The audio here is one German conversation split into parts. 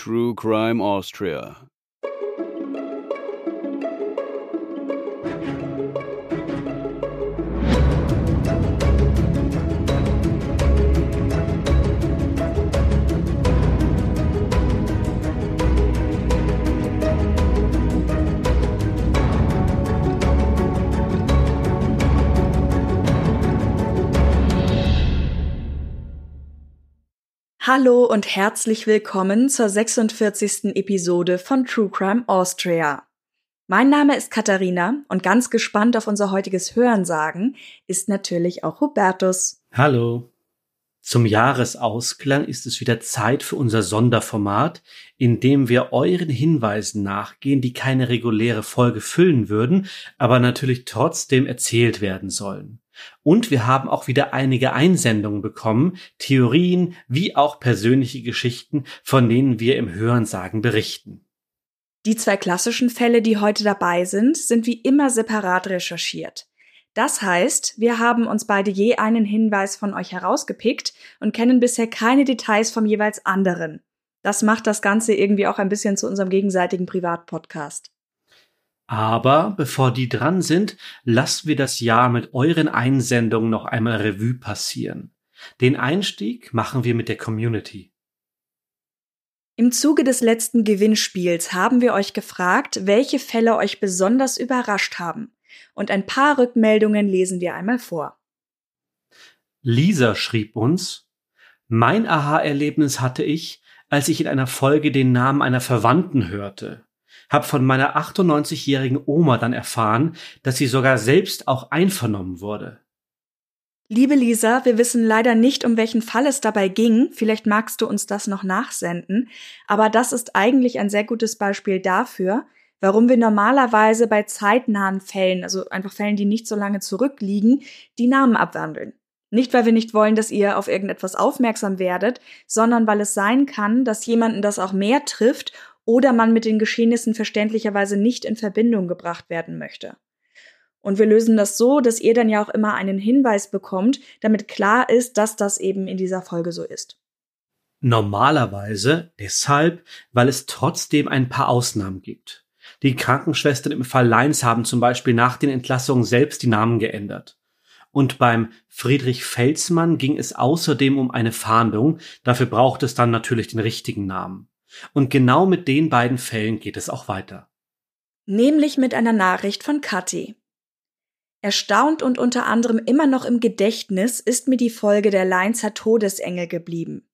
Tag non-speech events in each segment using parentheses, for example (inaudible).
True Crime Austria. Hallo und herzlich willkommen zur 46. Episode von True Crime Austria. Mein Name ist Katharina und ganz gespannt auf unser heutiges Hörensagen ist natürlich auch Hubertus. Hallo. Zum Jahresausklang ist es wieder Zeit für unser Sonderformat, in dem wir euren Hinweisen nachgehen, die keine reguläre Folge füllen würden, aber natürlich trotzdem erzählt werden sollen. Und wir haben auch wieder einige Einsendungen bekommen, Theorien wie auch persönliche Geschichten, von denen wir im Hörensagen berichten. Die zwei klassischen Fälle, die heute dabei sind, sind wie immer separat recherchiert. Das heißt, wir haben uns beide je einen Hinweis von euch herausgepickt und kennen bisher keine Details vom jeweils anderen. Das macht das Ganze irgendwie auch ein bisschen zu unserem gegenseitigen Privatpodcast. Aber bevor die dran sind, lassen wir das Jahr mit euren Einsendungen noch einmal Revue passieren. Den Einstieg machen wir mit der Community. Im Zuge des letzten Gewinnspiels haben wir euch gefragt, welche Fälle euch besonders überrascht haben. Und ein paar Rückmeldungen lesen wir einmal vor. Lisa schrieb uns, mein Aha-Erlebnis hatte ich, als ich in einer Folge den Namen einer Verwandten hörte habe von meiner 98-jährigen Oma dann erfahren, dass sie sogar selbst auch einvernommen wurde. Liebe Lisa, wir wissen leider nicht, um welchen Fall es dabei ging. Vielleicht magst du uns das noch nachsenden. Aber das ist eigentlich ein sehr gutes Beispiel dafür, warum wir normalerweise bei zeitnahen Fällen, also einfach Fällen, die nicht so lange zurückliegen, die Namen abwandeln. Nicht, weil wir nicht wollen, dass ihr auf irgendetwas aufmerksam werdet, sondern weil es sein kann, dass jemanden das auch mehr trifft oder man mit den Geschehnissen verständlicherweise nicht in Verbindung gebracht werden möchte. Und wir lösen das so, dass ihr dann ja auch immer einen Hinweis bekommt, damit klar ist, dass das eben in dieser Folge so ist. Normalerweise deshalb, weil es trotzdem ein paar Ausnahmen gibt. Die Krankenschwestern im Fall Leins haben zum Beispiel nach den Entlassungen selbst die Namen geändert. Und beim Friedrich Felsmann ging es außerdem um eine Fahndung, dafür braucht es dann natürlich den richtigen Namen. Und genau mit den beiden Fällen geht es auch weiter. Nämlich mit einer Nachricht von Kathi. Erstaunt und unter anderem immer noch im Gedächtnis ist mir die Folge der Leinzer Todesengel geblieben.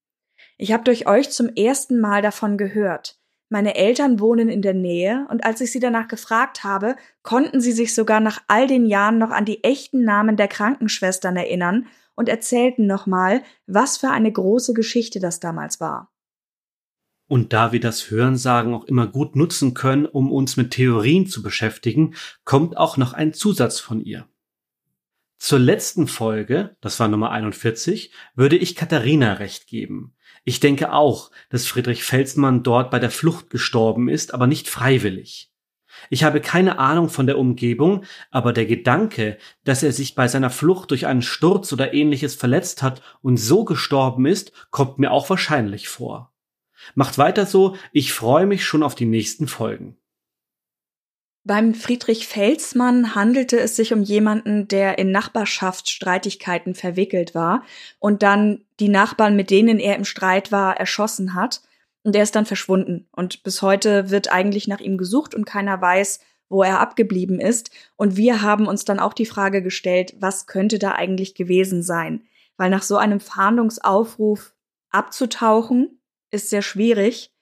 Ich habe durch euch zum ersten Mal davon gehört. Meine Eltern wohnen in der Nähe und als ich sie danach gefragt habe, konnten sie sich sogar nach all den Jahren noch an die echten Namen der Krankenschwestern erinnern und erzählten nochmal, was für eine große Geschichte das damals war. Und da wir das Hörensagen auch immer gut nutzen können, um uns mit Theorien zu beschäftigen, kommt auch noch ein Zusatz von ihr. Zur letzten Folge, das war Nummer 41, würde ich Katharina recht geben. Ich denke auch, dass Friedrich Felsmann dort bei der Flucht gestorben ist, aber nicht freiwillig. Ich habe keine Ahnung von der Umgebung, aber der Gedanke, dass er sich bei seiner Flucht durch einen Sturz oder ähnliches verletzt hat und so gestorben ist, kommt mir auch wahrscheinlich vor. Macht weiter so, ich freue mich schon auf die nächsten Folgen. Beim Friedrich Felsmann handelte es sich um jemanden, der in Nachbarschaftsstreitigkeiten verwickelt war und dann die Nachbarn, mit denen er im Streit war, erschossen hat. Und er ist dann verschwunden. Und bis heute wird eigentlich nach ihm gesucht und keiner weiß, wo er abgeblieben ist. Und wir haben uns dann auch die Frage gestellt, was könnte da eigentlich gewesen sein? Weil nach so einem Fahndungsaufruf abzutauchen, ist sehr schwierig.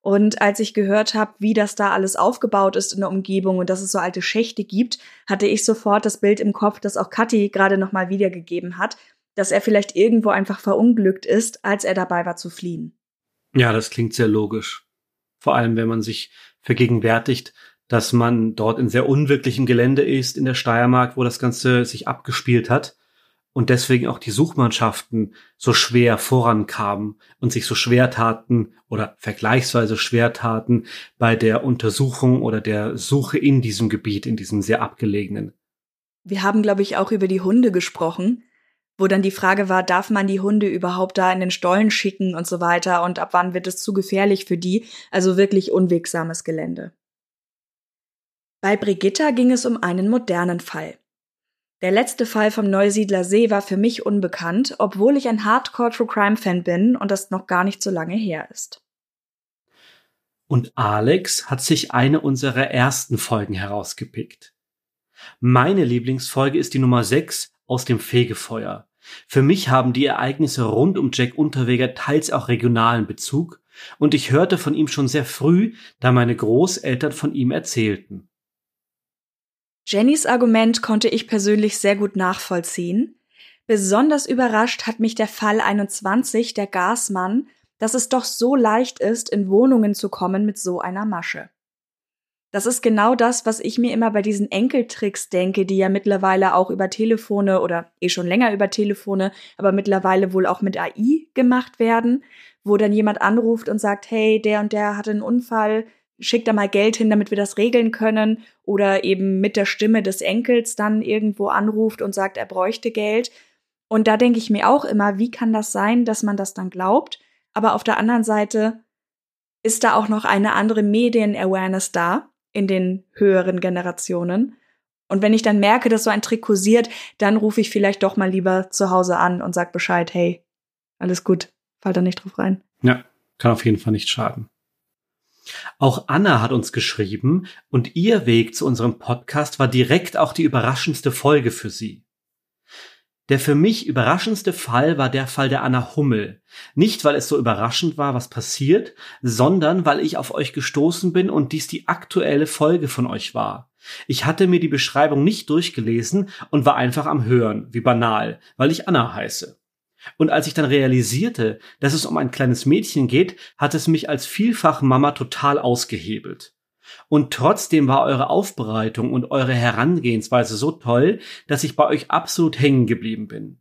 Und als ich gehört habe, wie das da alles aufgebaut ist in der Umgebung und dass es so alte Schächte gibt, hatte ich sofort das Bild im Kopf, das auch Kathi gerade nochmal wiedergegeben hat, dass er vielleicht irgendwo einfach verunglückt ist, als er dabei war zu fliehen. Ja, das klingt sehr logisch. Vor allem, wenn man sich vergegenwärtigt, dass man dort in sehr unwirklichem Gelände ist in der Steiermark, wo das Ganze sich abgespielt hat und deswegen auch die Suchmannschaften so schwer vorankamen und sich so schwer taten oder vergleichsweise schwer taten bei der Untersuchung oder der Suche in diesem Gebiet, in diesem sehr abgelegenen. Wir haben, glaube ich, auch über die Hunde gesprochen. wo dann die Frage war, darf man die Hunde überhaupt da in den Stollen schicken und so weiter und ab wann wird es zu gefährlich für die? Also wirklich unwegsames Gelände. Bei Brigitta ging es um einen modernen Fall. Der letzte Fall vom Neusiedler See war für mich unbekannt, obwohl ich ein Hardcore True Crime Fan bin und das noch gar nicht so lange her ist. Und Alex hat sich eine unserer ersten Folgen herausgepickt. Meine Lieblingsfolge ist die Nummer 6 aus dem Fegefeuer. Für mich haben die Ereignisse rund um Jack Unterweger teils auch regionalen Bezug und ich hörte von ihm schon sehr früh, da meine Großeltern von ihm erzählten. Jennys Argument konnte ich persönlich sehr gut nachvollziehen. Besonders überrascht hat mich der Fall 21, der Gasmann, dass es doch so leicht ist, in Wohnungen zu kommen mit so einer Masche. Das ist genau das, was ich mir immer bei diesen Enkeltricks denke, die ja mittlerweile auch über Telefone oder eh schon länger über Telefone, aber mittlerweile wohl auch mit AI gemacht werden, wo dann jemand anruft und sagt, hey, der und der hatte einen Unfall, schick da mal Geld hin, damit wir das regeln können, oder eben mit der Stimme des Enkels dann irgendwo anruft und sagt, er bräuchte Geld. Und da denke ich mir auch immer, wie kann das sein, dass man das dann glaubt? Aber auf der anderen Seite ist da auch noch eine andere Medien-Awareness da, in den höheren Generationen. Und wenn ich dann merke, dass so ein Trick kursiert, dann rufe ich vielleicht doch mal lieber zu Hause an und sag Bescheid, hey, alles gut, fall da nicht drauf rein. Ja, kann auf jeden Fall nicht schaden. Auch Anna hat uns geschrieben und ihr Weg zu unserem Podcast war direkt auch die überraschendste Folge für sie. Der für mich überraschendste Fall war der Fall der Anna Hummel. Nicht, weil es so überraschend war, was passiert, sondern weil ich auf euch gestoßen bin und dies die aktuelle Folge von euch war. Ich hatte mir die Beschreibung nicht durchgelesen und war einfach am Hören, wie banal, weil ich Anna heiße. Und als ich dann realisierte, dass es um ein kleines Mädchen geht, hat es mich als vielfach Mama total ausgehebelt. Und trotzdem war eure Aufbereitung und eure Herangehensweise so toll, dass ich bei euch absolut hängen geblieben bin.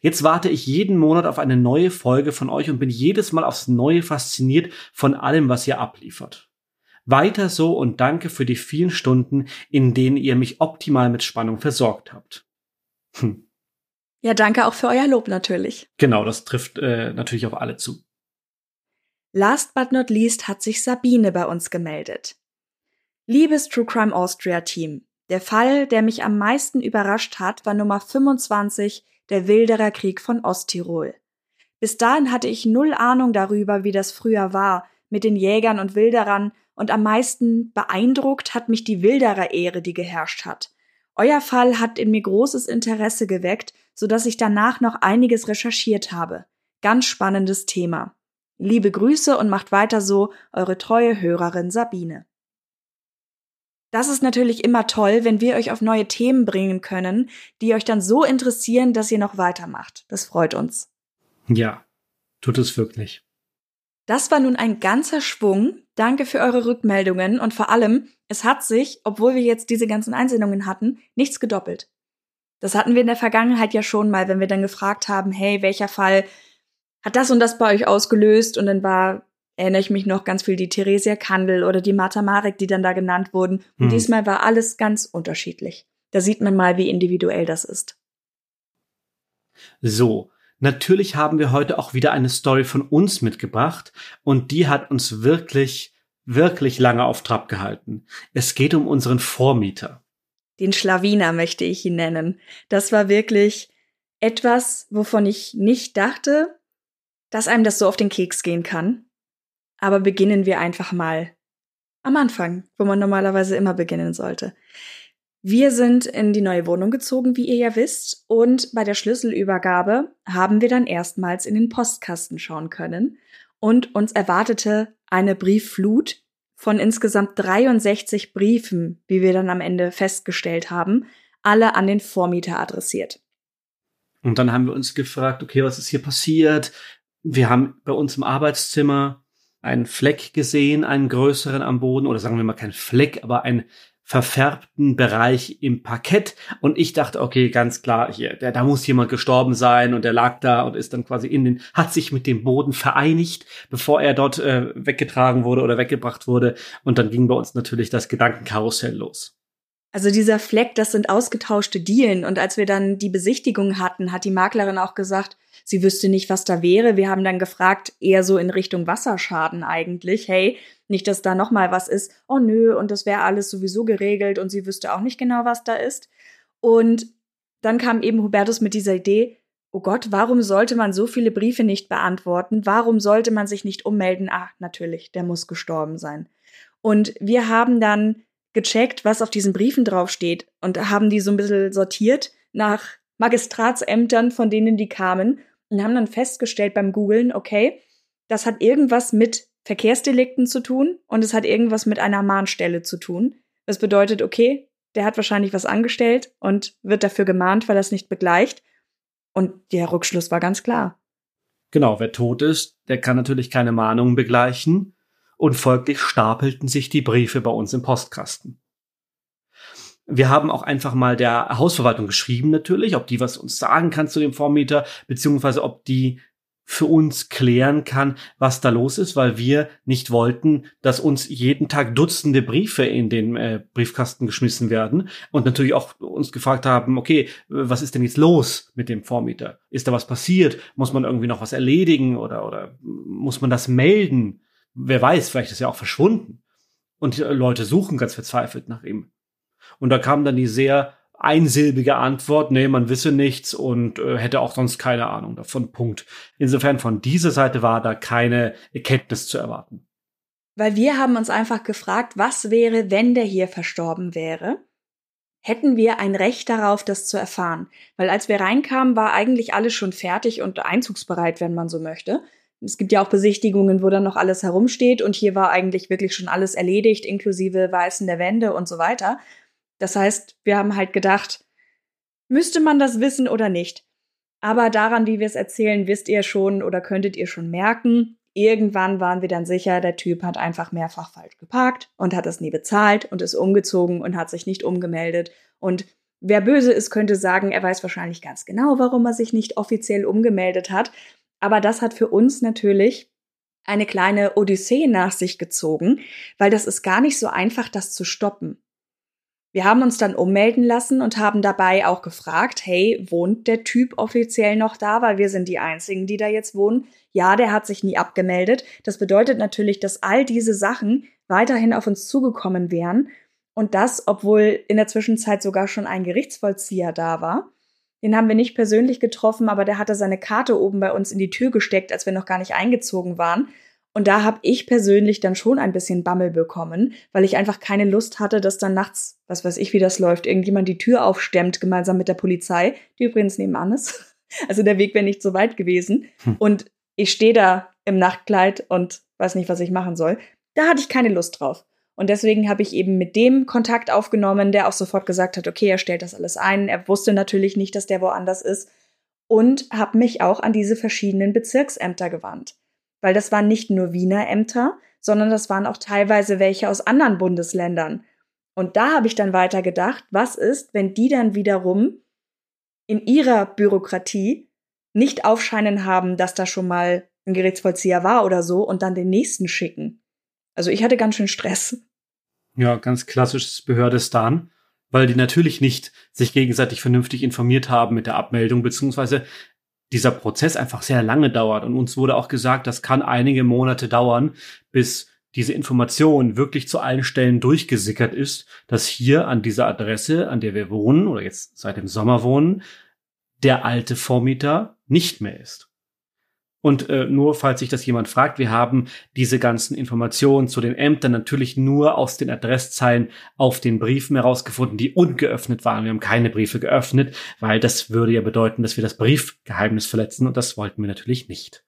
Jetzt warte ich jeden Monat auf eine neue Folge von euch und bin jedes Mal aufs Neue fasziniert von allem, was ihr abliefert. Weiter so und danke für die vielen Stunden, in denen ihr mich optimal mit Spannung versorgt habt. Hm. Ja, danke auch für euer Lob natürlich. Genau, das trifft äh, natürlich auf alle zu. Last but not least hat sich Sabine bei uns gemeldet. Liebes True Crime Austria Team, der Fall, der mich am meisten überrascht hat, war Nummer 25, der Wilderer Krieg von Osttirol. Bis dahin hatte ich null Ahnung darüber, wie das früher war, mit den Jägern und Wilderern, und am meisten beeindruckt hat mich die Wilderer-Ehre, die geherrscht hat. Euer Fall hat in mir großes Interesse geweckt, so dass ich danach noch einiges recherchiert habe. Ganz spannendes Thema. Liebe Grüße und macht weiter so, eure treue Hörerin Sabine. Das ist natürlich immer toll, wenn wir euch auf neue Themen bringen können, die euch dann so interessieren, dass ihr noch weitermacht. Das freut uns. Ja, tut es wirklich. Das war nun ein ganzer Schwung. Danke für eure Rückmeldungen und vor allem, es hat sich, obwohl wir jetzt diese ganzen Einsendungen hatten, nichts gedoppelt. Das hatten wir in der Vergangenheit ja schon mal, wenn wir dann gefragt haben, hey, welcher Fall hat das und das bei euch ausgelöst? Und dann war erinnere ich mich noch ganz viel die Theresia Kandel oder die Martha Marek, die dann da genannt wurden. Und hm. diesmal war alles ganz unterschiedlich. Da sieht man mal, wie individuell das ist. So, natürlich haben wir heute auch wieder eine Story von uns mitgebracht und die hat uns wirklich, wirklich lange auf Trab gehalten. Es geht um unseren Vormieter. Den Schlawiner möchte ich ihn nennen. Das war wirklich etwas, wovon ich nicht dachte, dass einem das so auf den Keks gehen kann. Aber beginnen wir einfach mal am Anfang, wo man normalerweise immer beginnen sollte. Wir sind in die neue Wohnung gezogen, wie ihr ja wisst, und bei der Schlüsselübergabe haben wir dann erstmals in den Postkasten schauen können und uns erwartete eine Briefflut von insgesamt 63 Briefen, wie wir dann am Ende festgestellt haben, alle an den Vormieter adressiert. Und dann haben wir uns gefragt, okay, was ist hier passiert? Wir haben bei uns im Arbeitszimmer einen Fleck gesehen, einen größeren am Boden, oder sagen wir mal kein Fleck, aber einen verfärbten Bereich im Parkett. Und ich dachte, okay, ganz klar, hier, der, da muss jemand gestorben sein und der lag da und ist dann quasi in den, hat sich mit dem Boden vereinigt, bevor er dort äh, weggetragen wurde oder weggebracht wurde. Und dann ging bei uns natürlich das Gedankenkarussell los. Also dieser Fleck, das sind ausgetauschte Dielen. Und als wir dann die Besichtigung hatten, hat die Maklerin auch gesagt, sie wüsste nicht, was da wäre. Wir haben dann gefragt, eher so in Richtung Wasserschaden eigentlich. Hey, nicht, dass da nochmal was ist. Oh nö, und das wäre alles sowieso geregelt und sie wüsste auch nicht genau, was da ist. Und dann kam eben Hubertus mit dieser Idee, oh Gott, warum sollte man so viele Briefe nicht beantworten? Warum sollte man sich nicht ummelden? Ach, natürlich, der muss gestorben sein. Und wir haben dann gecheckt, was auf diesen Briefen draufsteht und haben die so ein bisschen sortiert nach Magistratsämtern, von denen die kamen und haben dann festgestellt beim Googlen, okay, das hat irgendwas mit Verkehrsdelikten zu tun und es hat irgendwas mit einer Mahnstelle zu tun. Das bedeutet, okay, der hat wahrscheinlich was angestellt und wird dafür gemahnt, weil er es nicht begleicht. Und der Rückschluss war ganz klar. Genau, wer tot ist, der kann natürlich keine Mahnungen begleichen und folglich stapelten sich die Briefe bei uns im Postkasten. Wir haben auch einfach mal der Hausverwaltung geschrieben natürlich, ob die was uns sagen kann zu dem Vormieter, beziehungsweise ob die für uns klären kann, was da los ist, weil wir nicht wollten, dass uns jeden Tag Dutzende Briefe in den äh, Briefkasten geschmissen werden und natürlich auch uns gefragt haben, okay, was ist denn jetzt los mit dem Vormieter? Ist da was passiert? Muss man irgendwie noch was erledigen oder, oder muss man das melden? Wer weiß, vielleicht ist er auch verschwunden. Und Leute suchen ganz verzweifelt nach ihm. Und da kam dann die sehr einsilbige Antwort, nee, man wisse nichts und äh, hätte auch sonst keine Ahnung davon. Punkt. Insofern von dieser Seite war da keine Erkenntnis zu erwarten. Weil wir haben uns einfach gefragt, was wäre, wenn der hier verstorben wäre? Hätten wir ein Recht darauf, das zu erfahren? Weil als wir reinkamen, war eigentlich alles schon fertig und einzugsbereit, wenn man so möchte. Es gibt ja auch Besichtigungen, wo dann noch alles herumsteht und hier war eigentlich wirklich schon alles erledigt, inklusive Weißen der Wände und so weiter. Das heißt, wir haben halt gedacht, müsste man das wissen oder nicht? Aber daran, wie wir es erzählen, wisst ihr schon oder könntet ihr schon merken, irgendwann waren wir dann sicher, der Typ hat einfach mehrfach falsch geparkt und hat es nie bezahlt und ist umgezogen und hat sich nicht umgemeldet. Und wer böse ist, könnte sagen, er weiß wahrscheinlich ganz genau, warum er sich nicht offiziell umgemeldet hat. Aber das hat für uns natürlich eine kleine Odyssee nach sich gezogen, weil das ist gar nicht so einfach, das zu stoppen. Wir haben uns dann ummelden lassen und haben dabei auch gefragt, hey, wohnt der Typ offiziell noch da, weil wir sind die einzigen, die da jetzt wohnen. Ja, der hat sich nie abgemeldet. Das bedeutet natürlich, dass all diese Sachen weiterhin auf uns zugekommen wären und das, obwohl in der Zwischenzeit sogar schon ein Gerichtsvollzieher da war. Den haben wir nicht persönlich getroffen, aber der hatte seine Karte oben bei uns in die Tür gesteckt, als wir noch gar nicht eingezogen waren. Und da habe ich persönlich dann schon ein bisschen Bammel bekommen, weil ich einfach keine Lust hatte, dass dann nachts, was weiß ich, wie das läuft, irgendjemand die Tür aufstemmt, gemeinsam mit der Polizei, die übrigens nebenan ist. (laughs) Also der Weg wäre nicht so weit gewesen. Hm. Und ich stehe da im Nachtkleid und weiß nicht, was ich machen soll. Da hatte ich keine Lust drauf. Und deswegen habe ich eben mit dem Kontakt aufgenommen, der auch sofort gesagt hat, okay, er stellt das alles ein. Er wusste natürlich nicht, dass der woanders ist. Und habe mich auch an diese verschiedenen Bezirksämter gewandt weil das waren nicht nur Wiener Ämter, sondern das waren auch teilweise welche aus anderen Bundesländern. Und da habe ich dann weiter gedacht, was ist, wenn die dann wiederum in ihrer Bürokratie nicht aufscheinen haben, dass da schon mal ein Gerichtsvollzieher war oder so und dann den nächsten schicken. Also ich hatte ganz schön Stress. Ja, ganz klassisches Behördestan, weil die natürlich nicht sich gegenseitig vernünftig informiert haben mit der Abmeldung, beziehungsweise dieser Prozess einfach sehr lange dauert. Und uns wurde auch gesagt, das kann einige Monate dauern, bis diese Information wirklich zu allen Stellen durchgesickert ist, dass hier an dieser Adresse, an der wir wohnen oder jetzt seit dem Sommer wohnen, der alte Vormieter nicht mehr ist. Und äh, nur falls sich das jemand fragt, wir haben diese ganzen Informationen zu den Ämtern natürlich nur aus den Adresszeilen auf den Briefen herausgefunden, die ungeöffnet waren. Wir haben keine Briefe geöffnet, weil das würde ja bedeuten, dass wir das Briefgeheimnis verletzen und das wollten wir natürlich nicht.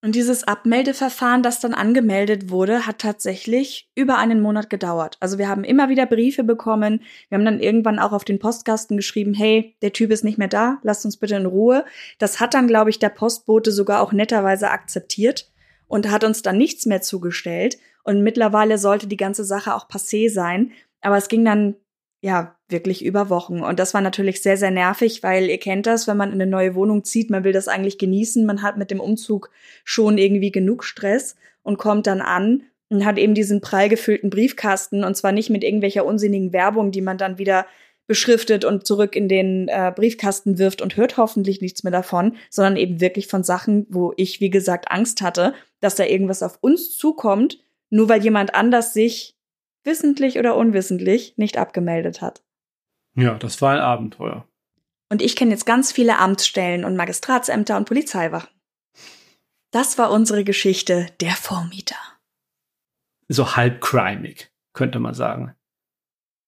Und dieses Abmeldeverfahren, das dann angemeldet wurde, hat tatsächlich über einen Monat gedauert. Also wir haben immer wieder Briefe bekommen. Wir haben dann irgendwann auch auf den Postkasten geschrieben, hey, der Typ ist nicht mehr da, lasst uns bitte in Ruhe. Das hat dann, glaube ich, der Postbote sogar auch netterweise akzeptiert und hat uns dann nichts mehr zugestellt. Und mittlerweile sollte die ganze Sache auch passé sein. Aber es ging dann ja, wirklich über Wochen. Und das war natürlich sehr, sehr nervig, weil ihr kennt das, wenn man in eine neue Wohnung zieht, man will das eigentlich genießen, man hat mit dem Umzug schon irgendwie genug Stress und kommt dann an und hat eben diesen prall gefüllten Briefkasten und zwar nicht mit irgendwelcher unsinnigen Werbung, die man dann wieder beschriftet und zurück in den äh, Briefkasten wirft und hört hoffentlich nichts mehr davon, sondern eben wirklich von Sachen, wo ich, wie gesagt, Angst hatte, dass da irgendwas auf uns zukommt, nur weil jemand anders sich wissentlich oder unwissentlich nicht abgemeldet hat. Ja, das war ein Abenteuer. Und ich kenne jetzt ganz viele Amtsstellen und Magistratsämter und Polizeiwachen. Das war unsere Geschichte der Vormieter. So halb crimig, könnte man sagen.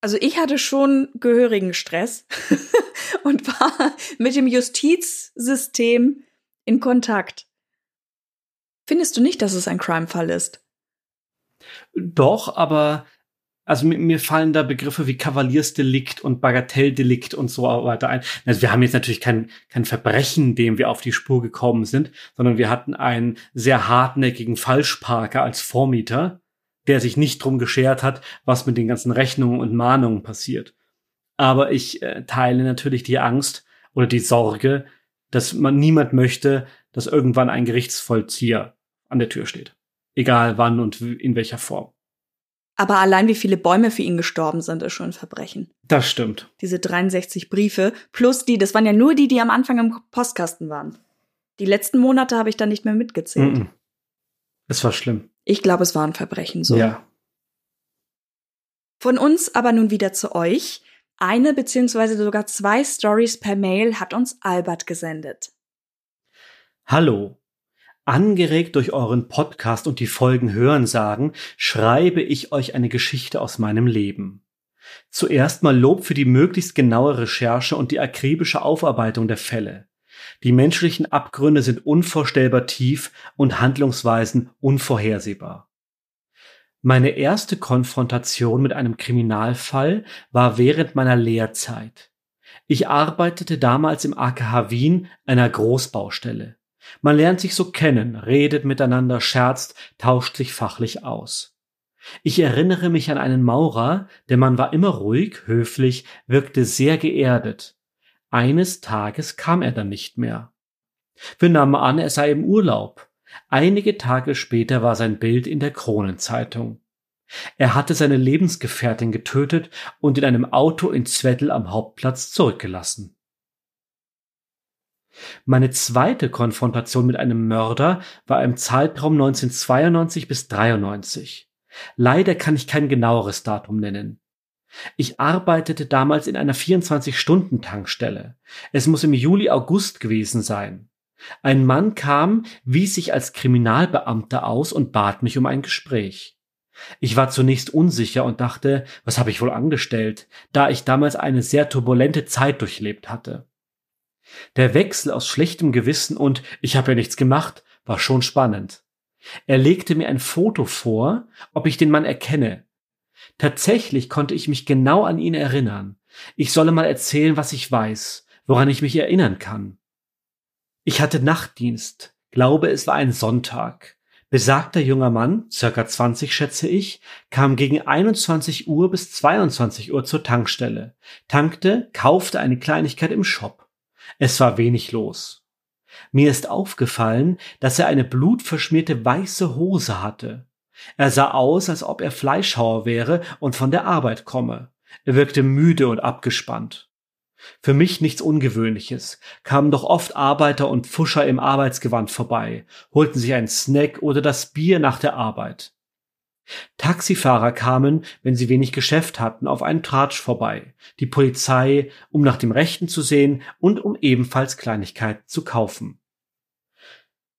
Also ich hatte schon gehörigen Stress (laughs) und war mit dem Justizsystem in Kontakt. Findest du nicht, dass es ein Crime-Fall ist? Doch, aber also mir, fallen da Begriffe wie Kavaliersdelikt und Bagatelldelikt und so weiter ein. Also wir haben jetzt natürlich kein, kein Verbrechen, dem wir auf die Spur gekommen sind, sondern wir hatten einen sehr hartnäckigen Falschparker als Vormieter, der sich nicht drum geschert hat, was mit den ganzen Rechnungen und Mahnungen passiert. Aber ich äh, teile natürlich die Angst oder die Sorge, dass man niemand möchte, dass irgendwann ein Gerichtsvollzieher an der Tür steht. Egal wann und in welcher Form. Aber allein wie viele Bäume für ihn gestorben sind, ist schon ein Verbrechen. Das stimmt. Diese 63 Briefe plus die, das waren ja nur die, die am Anfang im Postkasten waren. Die letzten Monate habe ich dann nicht mehr mitgezählt. Mm -mm. Es war schlimm. Ich glaube, es war ein Verbrechen so. Ja. Von uns aber nun wieder zu euch. Eine beziehungsweise sogar zwei Stories per Mail hat uns Albert gesendet. Hallo. Angeregt durch euren Podcast und die Folgen Hörensagen schreibe ich euch eine Geschichte aus meinem Leben. Zuerst mal Lob für die möglichst genaue Recherche und die akribische Aufarbeitung der Fälle. Die menschlichen Abgründe sind unvorstellbar tief und Handlungsweisen unvorhersehbar. Meine erste Konfrontation mit einem Kriminalfall war während meiner Lehrzeit. Ich arbeitete damals im AKH Wien, einer Großbaustelle. Man lernt sich so kennen, redet miteinander, scherzt, tauscht sich fachlich aus. Ich erinnere mich an einen Maurer, der Mann war immer ruhig, höflich, wirkte sehr geerdet. Eines Tages kam er dann nicht mehr. Wir nahmen an, er sei im Urlaub. Einige Tage später war sein Bild in der Kronenzeitung. Er hatte seine Lebensgefährtin getötet und in einem Auto in Zwettl am Hauptplatz zurückgelassen. Meine zweite Konfrontation mit einem Mörder war im Zeitraum 1992 bis 93. Leider kann ich kein genaueres Datum nennen. Ich arbeitete damals in einer 24-Stunden-Tankstelle. Es muss im Juli, August gewesen sein. Ein Mann kam, wies sich als Kriminalbeamter aus und bat mich um ein Gespräch. Ich war zunächst unsicher und dachte, was habe ich wohl angestellt, da ich damals eine sehr turbulente Zeit durchlebt hatte. Der Wechsel aus schlechtem Gewissen und ich habe ja nichts gemacht war schon spannend. Er legte mir ein Foto vor, ob ich den Mann erkenne, Tatsächlich konnte ich mich genau an ihn erinnern. Ich solle mal erzählen, was ich weiß, woran ich mich erinnern kann. Ich hatte Nachtdienst, glaube es war ein Sonntag. Besagter junger Mann, circa 20 schätze ich, kam gegen 21 Uhr bis 22 Uhr zur Tankstelle, tankte, kaufte eine Kleinigkeit im Shop. Es war wenig los. Mir ist aufgefallen, dass er eine blutverschmierte weiße Hose hatte. Er sah aus, als ob er Fleischhauer wäre und von der Arbeit komme. Er wirkte müde und abgespannt. Für mich nichts Ungewöhnliches, kamen doch oft Arbeiter und Pfuscher im Arbeitsgewand vorbei, holten sich einen Snack oder das Bier nach der Arbeit. Taxifahrer kamen, wenn sie wenig Geschäft hatten, auf einen Tratsch vorbei, die Polizei, um nach dem Rechten zu sehen und um ebenfalls Kleinigkeiten zu kaufen.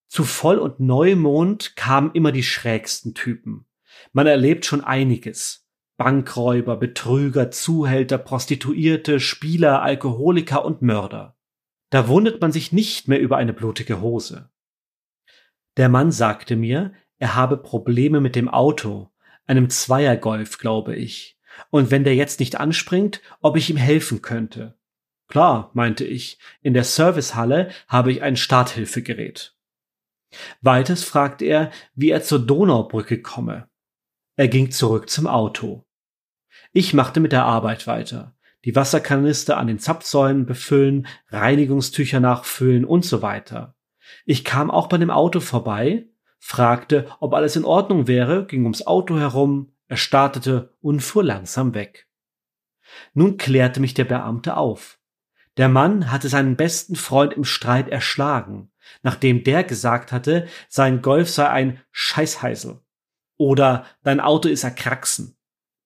Zu Voll- und Neumond kamen immer die schrägsten Typen. Man erlebt schon einiges. Bankräuber, Betrüger, Zuhälter, Prostituierte, Spieler, Alkoholiker und Mörder. Da wundert man sich nicht mehr über eine blutige Hose. Der Mann sagte mir, er habe Probleme mit dem Auto, einem Zweiergolf, glaube ich, und wenn der jetzt nicht anspringt, ob ich ihm helfen könnte. Klar, meinte ich, in der Servicehalle habe ich ein Starthilfegerät. Weiters fragte er, wie er zur Donaubrücke komme. Er ging zurück zum Auto. Ich machte mit der Arbeit weiter. Die Wasserkanister an den Zapfsäulen befüllen, Reinigungstücher nachfüllen und so weiter. Ich kam auch bei dem Auto vorbei, fragte, ob alles in Ordnung wäre, ging ums Auto herum, er startete und fuhr langsam weg. Nun klärte mich der Beamte auf. Der Mann hatte seinen besten Freund im Streit erschlagen, nachdem der gesagt hatte, sein Golf sei ein Scheißheisel. Oder dein Auto ist erkraxen,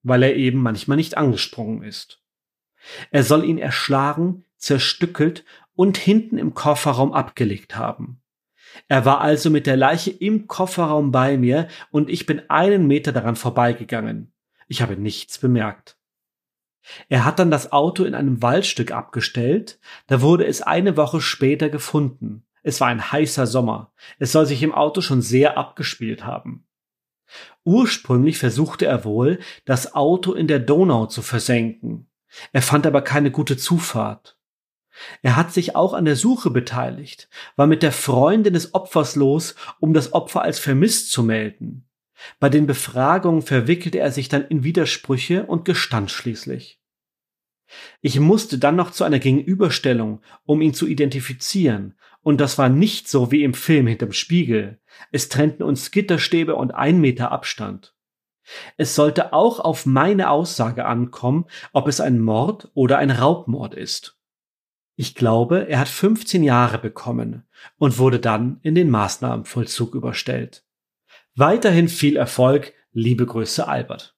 weil er eben manchmal nicht angesprungen ist. Er soll ihn erschlagen, zerstückelt und hinten im Kofferraum abgelegt haben. Er war also mit der Leiche im Kofferraum bei mir und ich bin einen Meter daran vorbeigegangen. Ich habe nichts bemerkt. Er hat dann das Auto in einem Waldstück abgestellt, da wurde es eine Woche später gefunden. Es war ein heißer Sommer. Es soll sich im Auto schon sehr abgespielt haben. Ursprünglich versuchte er wohl, das Auto in der Donau zu versenken. Er fand aber keine gute Zufahrt. Er hat sich auch an der Suche beteiligt, war mit der Freundin des Opfers los, um das Opfer als vermisst zu melden. Bei den Befragungen verwickelte er sich dann in Widersprüche und gestand schließlich. Ich musste dann noch zu einer Gegenüberstellung, um ihn zu identifizieren, und das war nicht so wie im Film hinterm Spiegel. Es trennten uns Gitterstäbe und ein Meter Abstand. Es sollte auch auf meine Aussage ankommen, ob es ein Mord oder ein Raubmord ist. Ich glaube, er hat 15 Jahre bekommen und wurde dann in den Maßnahmenvollzug überstellt. Weiterhin viel Erfolg, liebe Grüße Albert.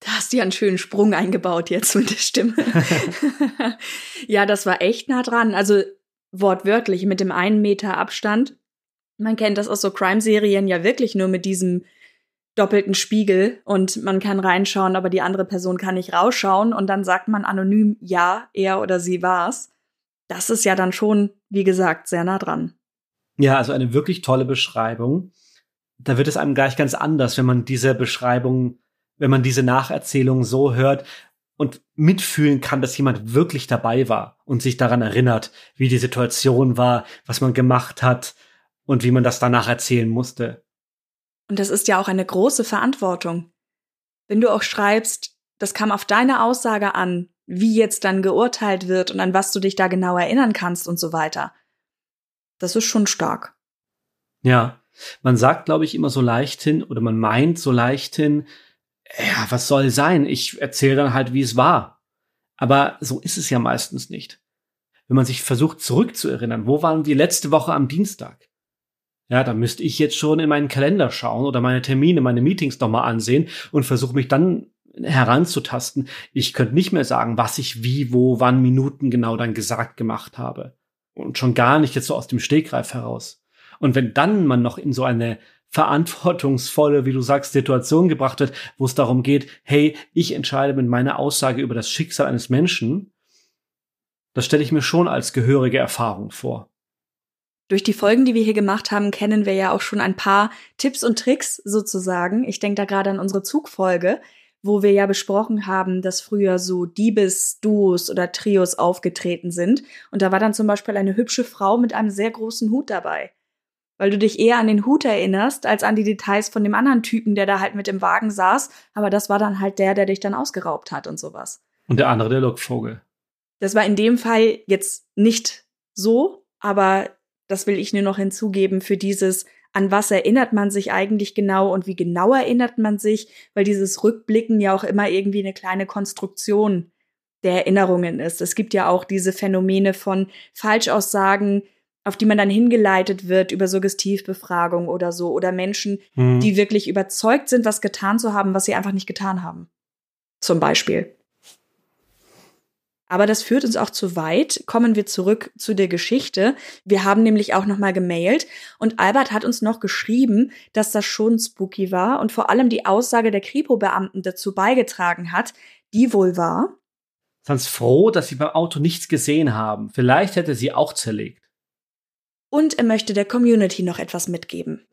Da hast du ja einen schönen Sprung eingebaut jetzt mit der Stimme. (laughs) (laughs) ja, das war echt nah dran. Also wortwörtlich mit dem einen Meter Abstand. Man kennt das aus so Crime-Serien ja wirklich nur mit diesem doppelten Spiegel und man kann reinschauen, aber die andere Person kann nicht rausschauen und dann sagt man anonym, ja, er oder sie war's. Das ist ja dann schon, wie gesagt, sehr nah dran. Ja, also eine wirklich tolle Beschreibung. Da wird es einem gleich ganz anders, wenn man diese Beschreibung, wenn man diese Nacherzählung so hört und mitfühlen kann, dass jemand wirklich dabei war und sich daran erinnert, wie die Situation war, was man gemacht hat und wie man das danach erzählen musste. Und das ist ja auch eine große Verantwortung. Wenn du auch schreibst, das kam auf deine Aussage an, wie jetzt dann geurteilt wird und an was du dich da genau erinnern kannst und so weiter. Das ist schon stark. Ja, man sagt, glaube ich, immer so leicht hin oder man meint so leicht hin, ja, was soll sein? Ich erzähle dann halt, wie es war. Aber so ist es ja meistens nicht. Wenn man sich versucht zurückzuerinnern, wo waren wir letzte Woche am Dienstag? Ja, da müsste ich jetzt schon in meinen Kalender schauen oder meine Termine, meine Meetings nochmal ansehen und versuche mich dann heranzutasten. Ich könnte nicht mehr sagen, was ich wie, wo, wann Minuten genau dann gesagt gemacht habe. Und schon gar nicht jetzt so aus dem Stegreif heraus. Und wenn dann man noch in so eine verantwortungsvolle, wie du sagst, Situation gebracht wird, wo es darum geht, hey, ich entscheide mit meiner Aussage über das Schicksal eines Menschen, das stelle ich mir schon als gehörige Erfahrung vor. Durch die Folgen, die wir hier gemacht haben, kennen wir ja auch schon ein paar Tipps und Tricks sozusagen. Ich denke da gerade an unsere Zugfolge, wo wir ja besprochen haben, dass früher so Diebesduos oder Trios aufgetreten sind. Und da war dann zum Beispiel eine hübsche Frau mit einem sehr großen Hut dabei. Weil du dich eher an den Hut erinnerst, als an die Details von dem anderen Typen, der da halt mit im Wagen saß. Aber das war dann halt der, der dich dann ausgeraubt hat und sowas. Und der andere der Lockvogel. Das war in dem Fall jetzt nicht so, aber das will ich nur noch hinzugeben für dieses, an was erinnert man sich eigentlich genau und wie genau erinnert man sich, weil dieses Rückblicken ja auch immer irgendwie eine kleine Konstruktion der Erinnerungen ist. Es gibt ja auch diese Phänomene von Falschaussagen, auf die man dann hingeleitet wird über Suggestivbefragung oder so, oder Menschen, mhm. die wirklich überzeugt sind, was getan zu haben, was sie einfach nicht getan haben. Zum Beispiel. Aber das führt uns auch zu weit. Kommen wir zurück zu der Geschichte. Wir haben nämlich auch nochmal gemailt und Albert hat uns noch geschrieben, dass das schon spooky war und vor allem die Aussage der Kripo-Beamten dazu beigetragen hat, die wohl war. Ganz froh, dass sie beim Auto nichts gesehen haben. Vielleicht hätte sie auch zerlegt. Und er möchte der Community noch etwas mitgeben.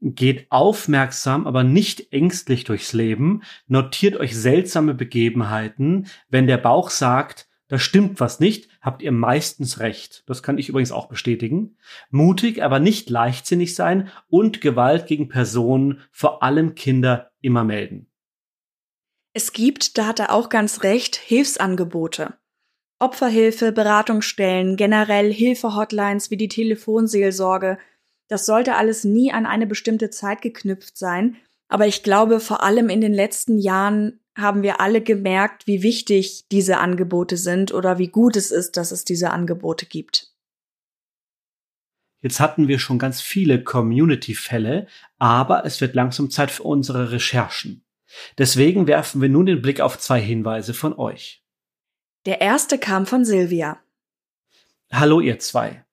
Geht aufmerksam, aber nicht ängstlich durchs Leben, notiert euch seltsame Begebenheiten, wenn der Bauch sagt, da stimmt was nicht, habt ihr meistens recht. Das kann ich übrigens auch bestätigen. Mutig, aber nicht leichtsinnig sein und Gewalt gegen Personen, vor allem Kinder, immer melden. Es gibt, da hat er auch ganz recht, Hilfsangebote. Opferhilfe, Beratungsstellen, generell Hilfehotlines wie die Telefonseelsorge. Das sollte alles nie an eine bestimmte Zeit geknüpft sein, aber ich glaube, vor allem in den letzten Jahren haben wir alle gemerkt, wie wichtig diese Angebote sind oder wie gut es ist, dass es diese Angebote gibt. Jetzt hatten wir schon ganz viele Community-Fälle, aber es wird langsam Zeit für unsere Recherchen. Deswegen werfen wir nun den Blick auf zwei Hinweise von euch. Der erste kam von Silvia. Hallo ihr zwei.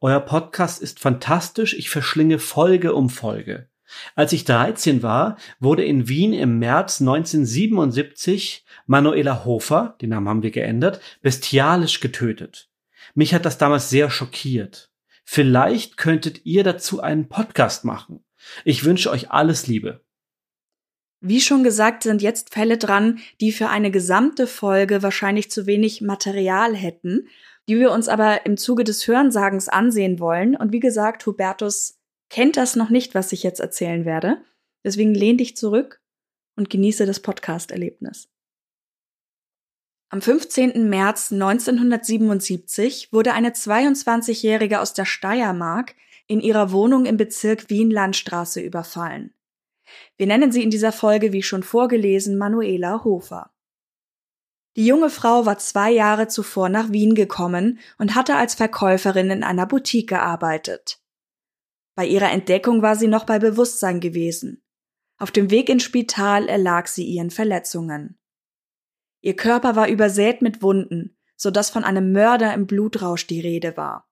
Euer Podcast ist fantastisch, ich verschlinge Folge um Folge. Als ich 13 war, wurde in Wien im März 1977 Manuela Hofer, den Namen haben wir geändert, bestialisch getötet. Mich hat das damals sehr schockiert. Vielleicht könntet ihr dazu einen Podcast machen. Ich wünsche euch alles Liebe. Wie schon gesagt, sind jetzt Fälle dran, die für eine gesamte Folge wahrscheinlich zu wenig Material hätten, die wir uns aber im Zuge des Hörensagens ansehen wollen. Und wie gesagt, Hubertus kennt das noch nicht, was ich jetzt erzählen werde. Deswegen lehn dich zurück und genieße das Podcast-Erlebnis. Am 15. März 1977 wurde eine 22-Jährige aus der Steiermark in ihrer Wohnung im Bezirk Wien-Landstraße überfallen. Wir nennen sie in dieser Folge, wie schon vorgelesen, Manuela Hofer. Die junge Frau war zwei Jahre zuvor nach Wien gekommen und hatte als Verkäuferin in einer Boutique gearbeitet. Bei ihrer Entdeckung war sie noch bei Bewusstsein gewesen. Auf dem Weg ins Spital erlag sie ihren Verletzungen. Ihr Körper war übersät mit Wunden, so dass von einem Mörder im Blutrausch die Rede war.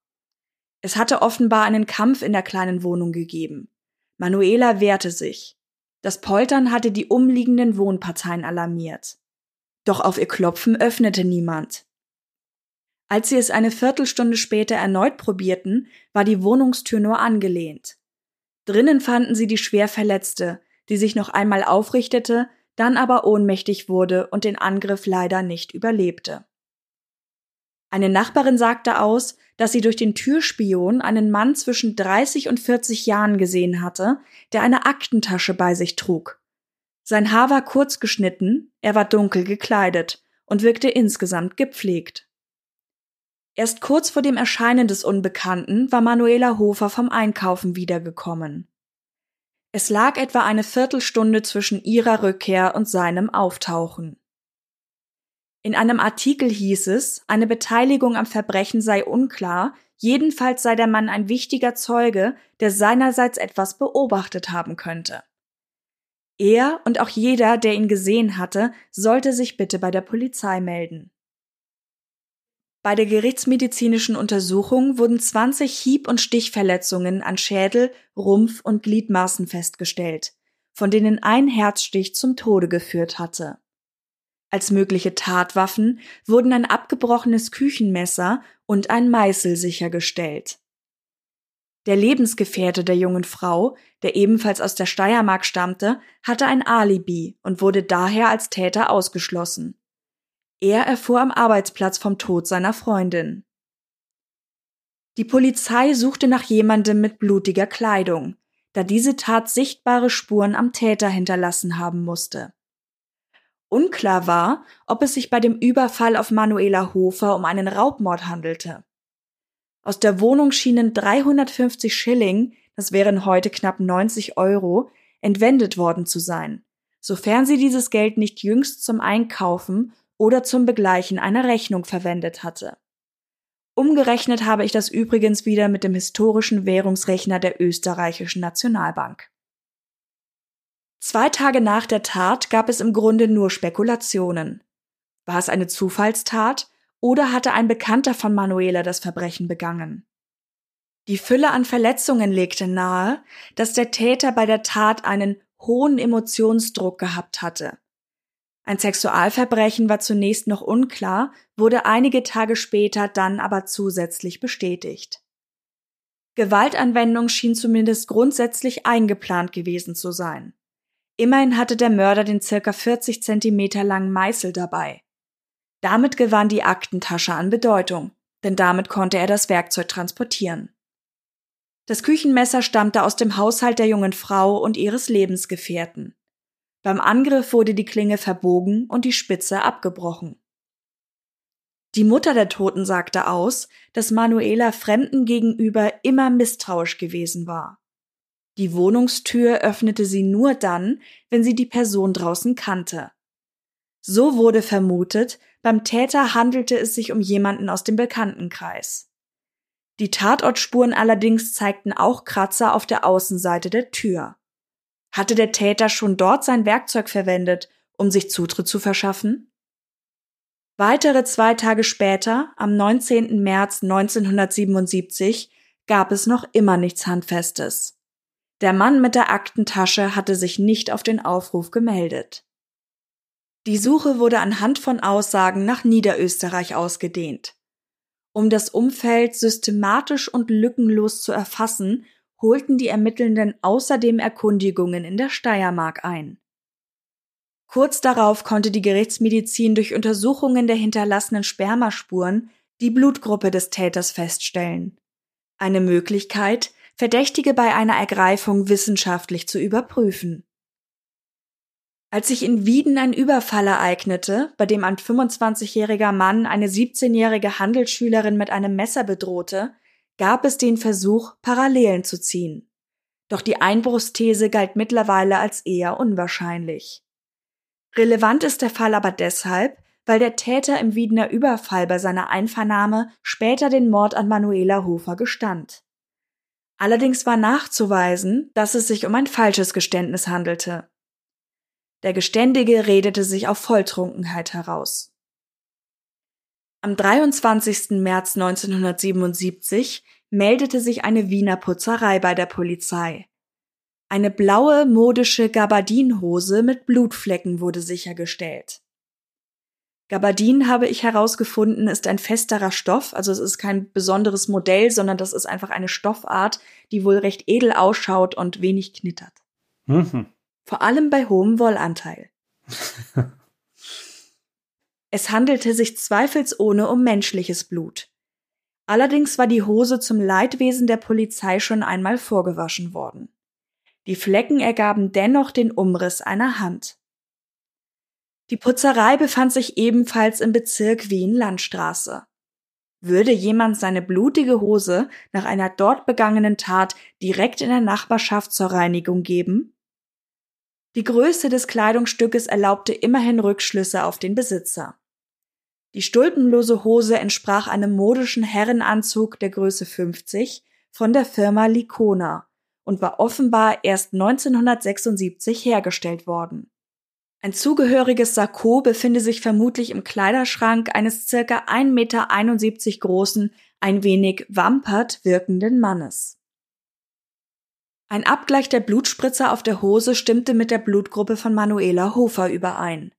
Es hatte offenbar einen Kampf in der kleinen Wohnung gegeben. Manuela wehrte sich. Das Poltern hatte die umliegenden Wohnparteien alarmiert. Doch auf ihr Klopfen öffnete niemand. Als sie es eine Viertelstunde später erneut probierten, war die Wohnungstür nur angelehnt. Drinnen fanden sie die schwer Verletzte, die sich noch einmal aufrichtete, dann aber ohnmächtig wurde und den Angriff leider nicht überlebte. Eine Nachbarin sagte aus, dass sie durch den Türspion einen Mann zwischen 30 und 40 Jahren gesehen hatte, der eine Aktentasche bei sich trug. Sein Haar war kurz geschnitten, er war dunkel gekleidet und wirkte insgesamt gepflegt. Erst kurz vor dem Erscheinen des Unbekannten war Manuela Hofer vom Einkaufen wiedergekommen. Es lag etwa eine Viertelstunde zwischen ihrer Rückkehr und seinem Auftauchen. In einem Artikel hieß es, eine Beteiligung am Verbrechen sei unklar, jedenfalls sei der Mann ein wichtiger Zeuge, der seinerseits etwas beobachtet haben könnte. Er und auch jeder, der ihn gesehen hatte, sollte sich bitte bei der Polizei melden. Bei der gerichtsmedizinischen Untersuchung wurden 20 Hieb- und Stichverletzungen an Schädel, Rumpf und Gliedmaßen festgestellt, von denen ein Herzstich zum Tode geführt hatte. Als mögliche Tatwaffen wurden ein abgebrochenes Küchenmesser und ein Meißel sichergestellt. Der Lebensgefährte der jungen Frau, der ebenfalls aus der Steiermark stammte, hatte ein Alibi und wurde daher als Täter ausgeschlossen. Er erfuhr am Arbeitsplatz vom Tod seiner Freundin. Die Polizei suchte nach jemandem mit blutiger Kleidung, da diese Tat sichtbare Spuren am Täter hinterlassen haben musste. Unklar war, ob es sich bei dem Überfall auf Manuela Hofer um einen Raubmord handelte. Aus der Wohnung schienen 350 Schilling, das wären heute knapp 90 Euro, entwendet worden zu sein, sofern sie dieses Geld nicht jüngst zum Einkaufen oder zum Begleichen einer Rechnung verwendet hatte. Umgerechnet habe ich das übrigens wieder mit dem historischen Währungsrechner der österreichischen Nationalbank. Zwei Tage nach der Tat gab es im Grunde nur Spekulationen. War es eine Zufallstat oder hatte ein Bekannter von Manuela das Verbrechen begangen? Die Fülle an Verletzungen legte nahe, dass der Täter bei der Tat einen hohen Emotionsdruck gehabt hatte ein Sexualverbrechen war zunächst noch unklar, wurde einige Tage später dann aber zusätzlich bestätigt. Gewaltanwendung schien zumindest grundsätzlich eingeplant gewesen zu sein. Immerhin hatte der Mörder den circa 40 Zentimeter langen Meißel dabei. Damit gewann die Aktentasche an Bedeutung, denn damit konnte er das Werkzeug transportieren. Das Küchenmesser stammte aus dem Haushalt der jungen Frau und ihres Lebensgefährten. Beim Angriff wurde die Klinge verbogen und die Spitze abgebrochen. Die Mutter der Toten sagte aus, dass Manuela Fremden gegenüber immer misstrauisch gewesen war. Die Wohnungstür öffnete sie nur dann, wenn sie die Person draußen kannte. So wurde vermutet, beim Täter handelte es sich um jemanden aus dem Bekanntenkreis. Die Tatortspuren allerdings zeigten auch Kratzer auf der Außenseite der Tür. Hatte der Täter schon dort sein Werkzeug verwendet, um sich Zutritt zu verschaffen? Weitere zwei Tage später, am 19. März 1977, gab es noch immer nichts Handfestes. Der Mann mit der Aktentasche hatte sich nicht auf den Aufruf gemeldet. Die Suche wurde anhand von Aussagen nach Niederösterreich ausgedehnt. Um das Umfeld systematisch und lückenlos zu erfassen, holten die Ermittelnden außerdem Erkundigungen in der Steiermark ein. Kurz darauf konnte die Gerichtsmedizin durch Untersuchungen der hinterlassenen Spermaspuren die Blutgruppe des Täters feststellen. Eine Möglichkeit, Verdächtige bei einer Ergreifung wissenschaftlich zu überprüfen. Als sich in Wieden ein Überfall ereignete, bei dem ein 25-jähriger Mann eine 17-jährige Handelsschülerin mit einem Messer bedrohte, gab es den Versuch, Parallelen zu ziehen. Doch die Einbruchsthese galt mittlerweile als eher unwahrscheinlich. Relevant ist der Fall aber deshalb, weil der Täter im Wiedener Überfall bei seiner Einvernahme später den Mord an Manuela Hofer gestand. Allerdings war nachzuweisen, dass es sich um ein falsches Geständnis handelte. Der Geständige redete sich auf Volltrunkenheit heraus. Am 23. März 1977 meldete sich eine Wiener Putzerei bei der Polizei. Eine blaue modische Gabardinhose mit Blutflecken wurde sichergestellt. Gabardin habe ich herausgefunden, ist ein festerer Stoff, also es ist kein besonderes Modell, sondern das ist einfach eine Stoffart, die wohl recht edel ausschaut und wenig knittert. Mhm. Vor allem bei hohem Wollanteil. (laughs) es handelte sich zweifelsohne um menschliches Blut. Allerdings war die Hose zum Leidwesen der Polizei schon einmal vorgewaschen worden. Die Flecken ergaben dennoch den Umriss einer Hand. Die Putzerei befand sich ebenfalls im Bezirk Wien-Landstraße. Würde jemand seine blutige Hose nach einer dort begangenen Tat direkt in der Nachbarschaft zur Reinigung geben? Die Größe des Kleidungsstückes erlaubte immerhin Rückschlüsse auf den Besitzer. Die stulpenlose Hose entsprach einem modischen Herrenanzug der Größe 50 von der Firma Licona und war offenbar erst 1976 hergestellt worden. Ein zugehöriges Sakko befinde sich vermutlich im Kleiderschrank eines circa 1,71 Meter großen, ein wenig wampert wirkenden Mannes. Ein Abgleich der Blutspritzer auf der Hose stimmte mit der Blutgruppe von Manuela Hofer überein.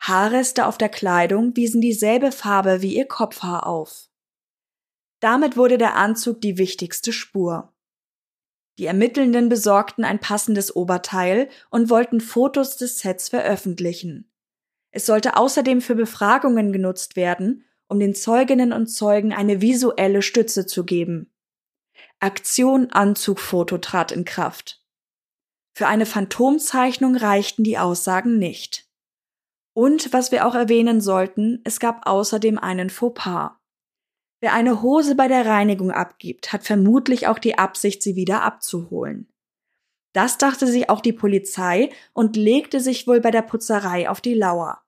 Haarreste auf der Kleidung wiesen dieselbe Farbe wie ihr Kopfhaar auf. Damit wurde der Anzug die wichtigste Spur. Die Ermittelnden besorgten ein passendes Oberteil und wollten Fotos des Sets veröffentlichen. Es sollte außerdem für Befragungen genutzt werden, um den Zeuginnen und Zeugen eine visuelle Stütze zu geben. Aktion Anzugfoto trat in Kraft. Für eine Phantomzeichnung reichten die Aussagen nicht. Und was wir auch erwähnen sollten, es gab außerdem einen Fauxpas. Wer eine Hose bei der Reinigung abgibt, hat vermutlich auch die Absicht, sie wieder abzuholen. Das dachte sich auch die Polizei und legte sich wohl bei der Putzerei auf die Lauer.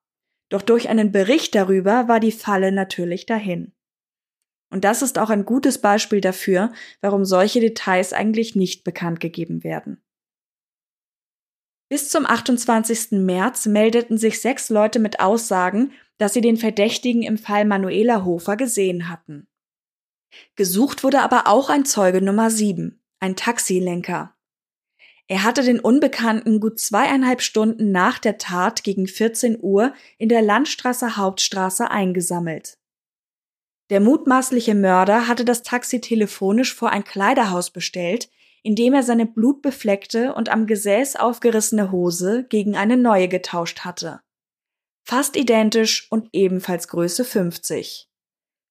Doch durch einen Bericht darüber war die Falle natürlich dahin. Und das ist auch ein gutes Beispiel dafür, warum solche Details eigentlich nicht bekannt gegeben werden. Bis zum 28. März meldeten sich sechs Leute mit Aussagen, dass sie den Verdächtigen im Fall Manuela Hofer gesehen hatten. Gesucht wurde aber auch ein Zeuge Nummer 7, ein Taxilenker. Er hatte den Unbekannten gut zweieinhalb Stunden nach der Tat gegen 14 Uhr in der Landstraße Hauptstraße eingesammelt. Der mutmaßliche Mörder hatte das Taxi telefonisch vor ein Kleiderhaus bestellt, in dem er seine blutbefleckte und am Gesäß aufgerissene Hose gegen eine neue getauscht hatte fast identisch und ebenfalls Größe 50.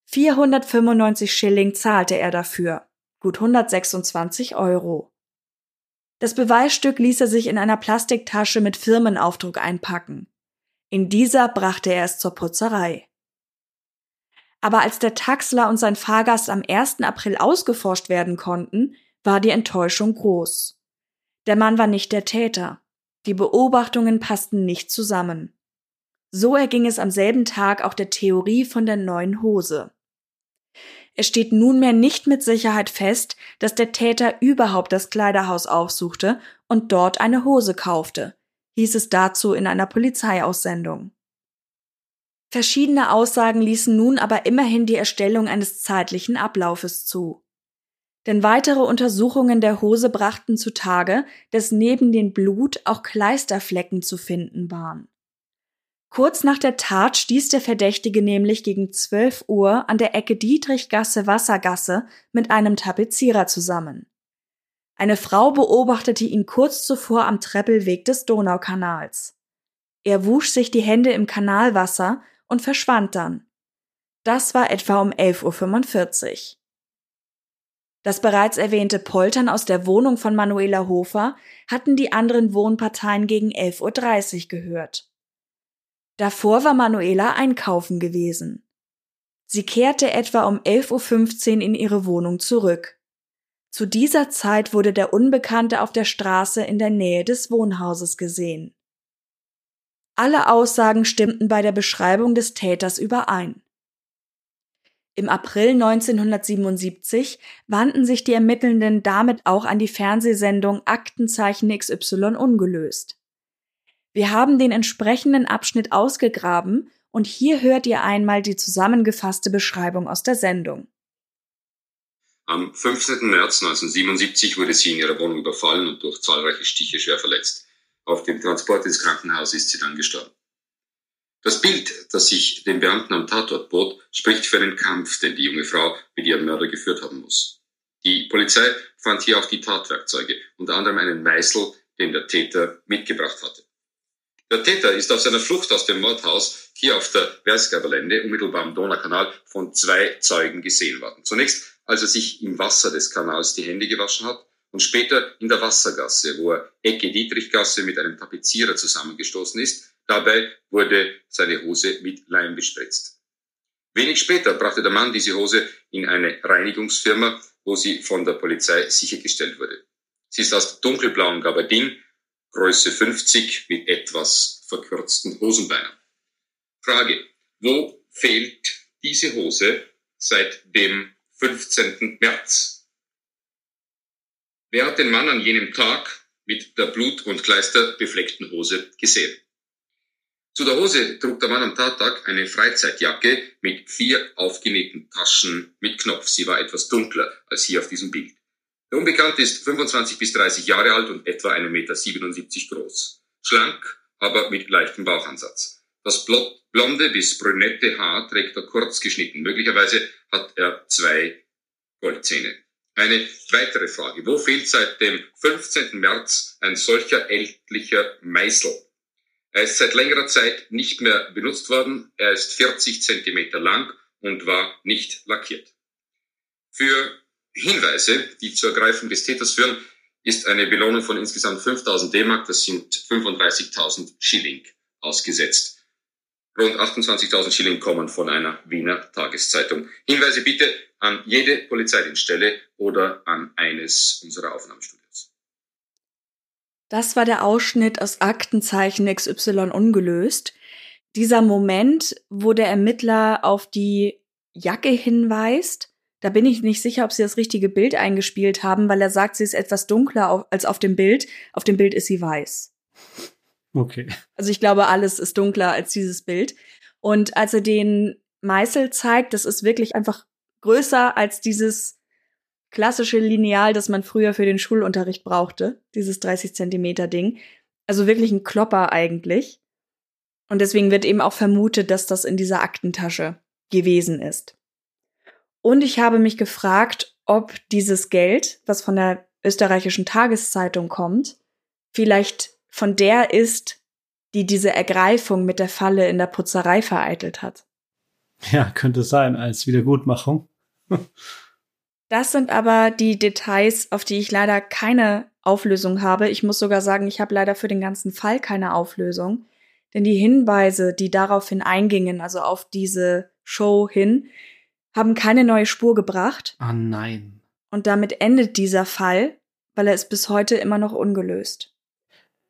495 Schilling zahlte er dafür, gut 126 Euro. Das Beweisstück ließ er sich in einer Plastiktasche mit Firmenaufdruck einpacken. In dieser brachte er es zur Putzerei. Aber als der Taxler und sein Fahrgast am 1. April ausgeforscht werden konnten, war die Enttäuschung groß. Der Mann war nicht der Täter. Die Beobachtungen passten nicht zusammen. So erging es am selben Tag auch der Theorie von der neuen Hose. Es steht nunmehr nicht mit Sicherheit fest, dass der Täter überhaupt das Kleiderhaus aufsuchte und dort eine Hose kaufte, hieß es dazu in einer Polizeiaussendung. Verschiedene Aussagen ließen nun aber immerhin die Erstellung eines zeitlichen Ablaufes zu. Denn weitere Untersuchungen der Hose brachten zutage, dass neben dem Blut auch Kleisterflecken zu finden waren. Kurz nach der Tat stieß der Verdächtige nämlich gegen 12 Uhr an der Ecke Dietrichgasse Wassergasse mit einem Tapezierer zusammen. Eine Frau beobachtete ihn kurz zuvor am Treppelweg des Donaukanals. Er wusch sich die Hände im Kanalwasser und verschwand dann. Das war etwa um 11.45 Uhr. Das bereits erwähnte Poltern aus der Wohnung von Manuela Hofer hatten die anderen Wohnparteien gegen 11.30 Uhr gehört. Davor war Manuela einkaufen gewesen. Sie kehrte etwa um 11.15 Uhr in ihre Wohnung zurück. Zu dieser Zeit wurde der Unbekannte auf der Straße in der Nähe des Wohnhauses gesehen. Alle Aussagen stimmten bei der Beschreibung des Täters überein. Im April 1977 wandten sich die Ermittelnden damit auch an die Fernsehsendung Aktenzeichen XY ungelöst. Wir haben den entsprechenden Abschnitt ausgegraben und hier hört ihr einmal die zusammengefasste Beschreibung aus der Sendung. Am 15. März 1977 wurde sie in ihrer Wohnung überfallen und durch zahlreiche Stiche schwer verletzt. Auf dem Transport ins Krankenhaus ist sie dann gestorben. Das Bild, das sich den Beamten am Tatort bot, spricht für den Kampf, den die junge Frau mit ihrem Mörder geführt haben muss. Die Polizei fand hier auch die Tatwerkzeuge, unter anderem einen Meißel, den der Täter mitgebracht hatte. Der Täter ist auf seiner Flucht aus dem Mordhaus hier auf der Wersgaberlände, unmittelbar am Donaukanal, von zwei Zeugen gesehen worden. Zunächst, als er sich im Wasser des Kanals die Hände gewaschen hat und später in der Wassergasse, wo er Ecke Dietrichgasse mit einem Tapezierer zusammengestoßen ist. Dabei wurde seine Hose mit Leim bespritzt. Wenig später brachte der Mann diese Hose in eine Reinigungsfirma, wo sie von der Polizei sichergestellt wurde. Sie ist aus dunkelblauem Gabardin, Größe 50 mit etwas verkürzten Hosenbeinen. Frage, wo fehlt diese Hose seit dem 15. März? Wer hat den Mann an jenem Tag mit der blut- und kleisterbefleckten Hose gesehen? Zu der Hose trug der Mann am Tattag eine Freizeitjacke mit vier aufgenähten Taschen mit Knopf. Sie war etwas dunkler als hier auf diesem Bild. Der Unbekannte ist 25 bis 30 Jahre alt und etwa 1,77 Meter groß. Schlank, aber mit leichtem Bauchansatz. Das blonde bis brünette Haar trägt er kurz geschnitten. Möglicherweise hat er zwei Goldzähne. Eine weitere Frage. Wo fehlt seit dem 15. März ein solcher ältlicher Meißel? Er ist seit längerer Zeit nicht mehr benutzt worden. Er ist 40 Zentimeter lang und war nicht lackiert. Für Hinweise, die zur Ergreifung des Täters führen, ist eine Belohnung von insgesamt 5000 D-Mark, das sind 35.000 Schilling, ausgesetzt. Rund 28.000 Schilling kommen von einer Wiener Tageszeitung. Hinweise bitte an jede Polizeidienststelle oder an eines unserer Aufnahmestudios. Das war der Ausschnitt aus Aktenzeichen XY ungelöst. Dieser Moment, wo der Ermittler auf die Jacke hinweist, da bin ich nicht sicher, ob sie das richtige Bild eingespielt haben, weil er sagt, sie ist etwas dunkler als auf dem Bild. Auf dem Bild ist sie weiß. Okay. Also ich glaube, alles ist dunkler als dieses Bild. Und als er den Meißel zeigt, das ist wirklich einfach größer als dieses klassische Lineal, das man früher für den Schulunterricht brauchte, dieses 30 Zentimeter Ding. Also wirklich ein Klopper eigentlich. Und deswegen wird eben auch vermutet, dass das in dieser Aktentasche gewesen ist. Und ich habe mich gefragt, ob dieses Geld, was von der österreichischen Tageszeitung kommt, vielleicht von der ist, die diese Ergreifung mit der Falle in der Putzerei vereitelt hat. Ja, könnte sein, als Wiedergutmachung. das sind aber die Details, auf die ich leider keine Auflösung habe. Ich muss sogar sagen, ich habe leider für den ganzen Fall keine Auflösung. Denn die Hinweise, die daraufhin eingingen, also auf diese Show hin, haben keine neue Spur gebracht. Ah nein. Und damit endet dieser Fall, weil er ist bis heute immer noch ungelöst.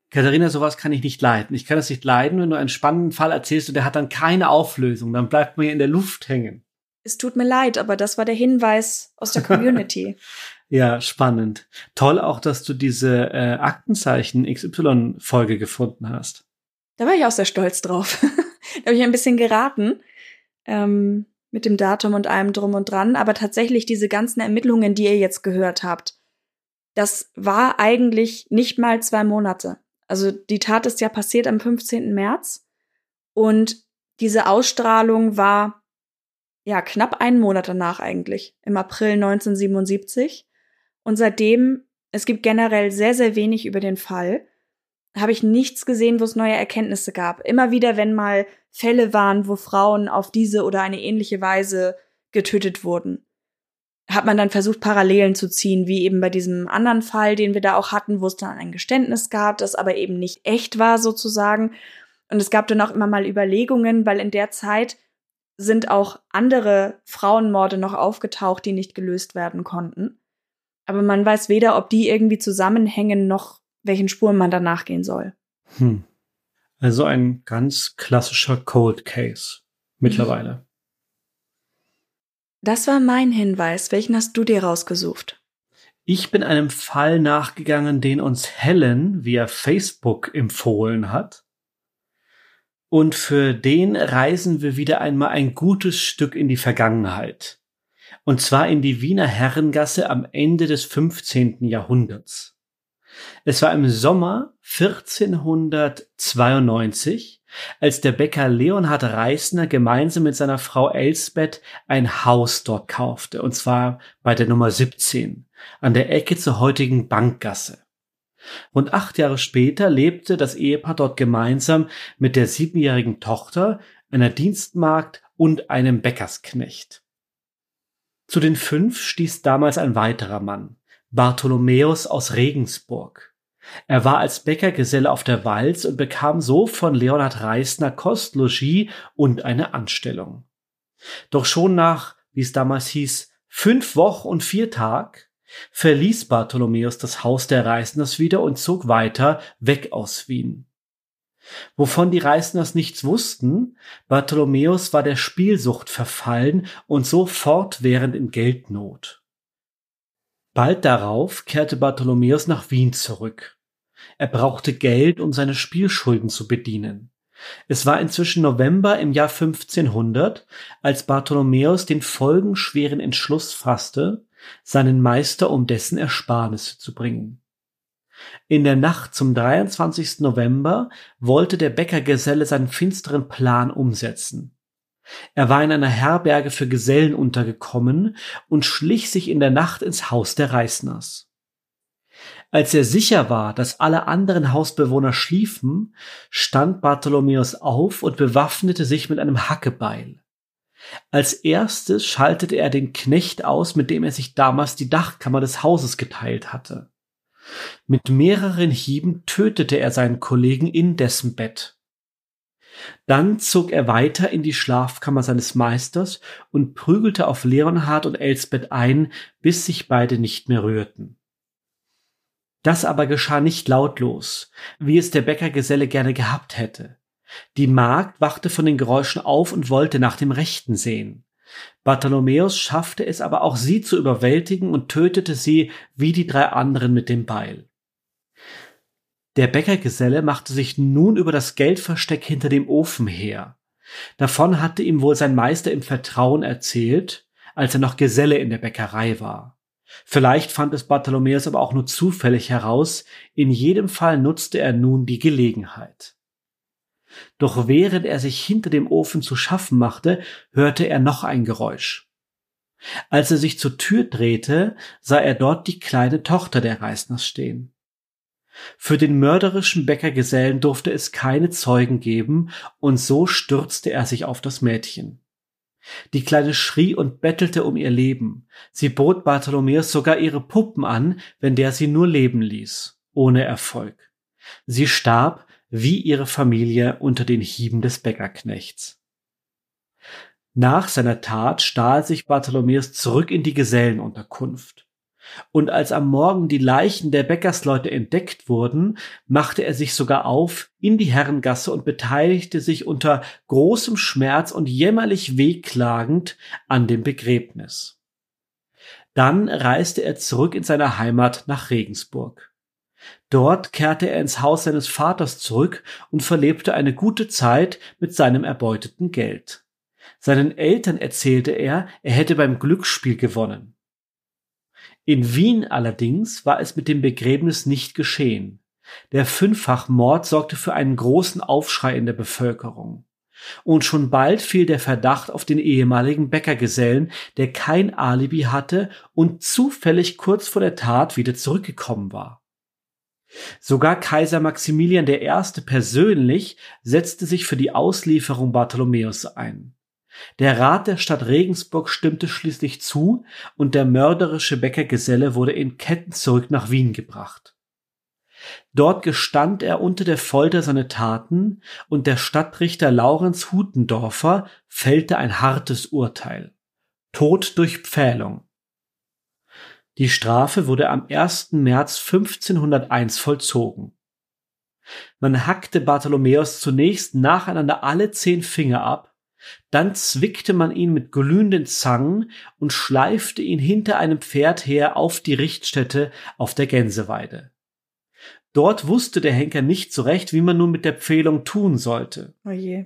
Katharina, sowas kann ich nicht leiden. Ich kann es nicht leiden, wenn du einen spannenden Fall erzählst und der hat dann keine Auflösung. Dann bleibt mir in der Luft hängen. Es tut mir leid, aber das war der Hinweis aus der Community. (laughs) ja, spannend. Toll auch, dass du diese äh, Aktenzeichen XY-Folge gefunden hast. Da war ich auch sehr stolz drauf. (laughs) da habe ich ein bisschen geraten. Ähm, mit dem Datum und allem drum und dran. Aber tatsächlich diese ganzen Ermittlungen, die ihr jetzt gehört habt, das war eigentlich nicht mal zwei Monate. Also die Tat ist ja passiert am 15. März und diese Ausstrahlung war ja knapp einen Monat danach eigentlich, im April 1977. Und seitdem, es gibt generell sehr, sehr wenig über den Fall, habe ich nichts gesehen, wo es neue Erkenntnisse gab. Immer wieder, wenn mal Fälle waren, wo Frauen auf diese oder eine ähnliche Weise getötet wurden, hat man dann versucht, Parallelen zu ziehen, wie eben bei diesem anderen Fall, den wir da auch hatten, wo es dann ein Geständnis gab, das aber eben nicht echt war sozusagen. Und es gab dann auch immer mal Überlegungen, weil in der Zeit sind auch andere Frauenmorde noch aufgetaucht, die nicht gelöst werden konnten. Aber man weiß weder, ob die irgendwie zusammenhängen, noch welchen Spuren man danach gehen soll. Hm. Also ein ganz klassischer Cold Case mittlerweile. Das war mein Hinweis. Welchen hast du dir rausgesucht? Ich bin einem Fall nachgegangen, den uns Helen via Facebook empfohlen hat. Und für den reisen wir wieder einmal ein gutes Stück in die Vergangenheit. Und zwar in die Wiener Herrengasse am Ende des 15. Jahrhunderts. Es war im Sommer 1492, als der Bäcker Leonhard Reisner gemeinsam mit seiner Frau Elsbeth ein Haus dort kaufte, und zwar bei der Nummer 17, an der Ecke zur heutigen Bankgasse. Rund acht Jahre später lebte das Ehepaar dort gemeinsam mit der siebenjährigen Tochter, einer Dienstmagd und einem Bäckersknecht. Zu den fünf stieß damals ein weiterer Mann, Bartholomäus aus Regensburg. Er war als Bäckergeselle auf der Walz und bekam so von Leonhard Reisner Kost, Logis und eine Anstellung. Doch schon nach, wie es damals hieß, fünf Wochen und vier Tag verließ Bartholomäus das Haus der Reisners wieder und zog weiter weg aus Wien. Wovon die Reisners nichts wussten, Bartholomäus war der Spielsucht verfallen und so fortwährend in Geldnot. Bald darauf kehrte Bartholomäus nach Wien zurück. Er brauchte Geld, um seine Spielschulden zu bedienen. Es war inzwischen November im Jahr 1500, als Bartholomäus den folgenschweren Entschluss fasste, seinen Meister um dessen Ersparnisse zu bringen. In der Nacht zum 23. November wollte der Bäckergeselle seinen finsteren Plan umsetzen. Er war in einer Herberge für Gesellen untergekommen und schlich sich in der Nacht ins Haus der Reißners. Als er sicher war, dass alle anderen Hausbewohner schliefen, stand Bartholomäus auf und bewaffnete sich mit einem Hackebeil. Als erstes schaltete er den Knecht aus, mit dem er sich damals die Dachkammer des Hauses geteilt hatte. Mit mehreren Hieben tötete er seinen Kollegen in dessen Bett. Dann zog er weiter in die Schlafkammer seines Meisters und prügelte auf Leonhard und Elsbeth ein, bis sich beide nicht mehr rührten. Das aber geschah nicht lautlos, wie es der Bäckergeselle gerne gehabt hätte. Die Magd wachte von den Geräuschen auf und wollte nach dem Rechten sehen. Bartholomäus schaffte es aber auch sie zu überwältigen und tötete sie wie die drei anderen mit dem Beil. Der Bäckergeselle machte sich nun über das Geldversteck hinter dem Ofen her. Davon hatte ihm wohl sein Meister im Vertrauen erzählt, als er noch Geselle in der Bäckerei war. Vielleicht fand es Bartholomäus aber auch nur zufällig heraus, in jedem Fall nutzte er nun die Gelegenheit. Doch während er sich hinter dem Ofen zu schaffen machte, hörte er noch ein Geräusch. Als er sich zur Tür drehte, sah er dort die kleine Tochter der Reisners stehen. Für den mörderischen Bäckergesellen durfte es keine Zeugen geben, und so stürzte er sich auf das Mädchen. Die Kleine schrie und bettelte um ihr Leben. Sie bot Bartholomäus sogar ihre Puppen an, wenn der sie nur leben ließ. Ohne Erfolg. Sie starb, wie ihre Familie, unter den Hieben des Bäckerknechts. Nach seiner Tat stahl sich Bartholomäus zurück in die Gesellenunterkunft. Und als am Morgen die Leichen der Bäckersleute entdeckt wurden, machte er sich sogar auf in die Herrengasse und beteiligte sich unter großem Schmerz und jämmerlich wehklagend an dem Begräbnis. Dann reiste er zurück in seine Heimat nach Regensburg. Dort kehrte er ins Haus seines Vaters zurück und verlebte eine gute Zeit mit seinem erbeuteten Geld. Seinen Eltern erzählte er, er hätte beim Glücksspiel gewonnen. In Wien allerdings war es mit dem Begräbnis nicht geschehen. Der Fünffachmord sorgte für einen großen Aufschrei in der Bevölkerung. Und schon bald fiel der Verdacht auf den ehemaligen Bäckergesellen, der kein Alibi hatte und zufällig kurz vor der Tat wieder zurückgekommen war. Sogar Kaiser Maximilian I. persönlich setzte sich für die Auslieferung Bartholomäus ein. Der Rat der Stadt Regensburg stimmte schließlich zu und der mörderische Bäckergeselle wurde in Ketten zurück nach Wien gebracht. Dort gestand er unter der Folter seine Taten und der Stadtrichter Laurenz Hutendorfer fällte ein hartes Urteil. Tod durch Pfählung. Die Strafe wurde am 1. März 1501 vollzogen. Man hackte Bartholomäus zunächst nacheinander alle zehn Finger ab, dann zwickte man ihn mit glühenden Zangen und schleifte ihn hinter einem Pferd her auf die Richtstätte auf der Gänseweide. Dort wusste der Henker nicht so recht, wie man nun mit der Pfählung tun sollte. Oh je.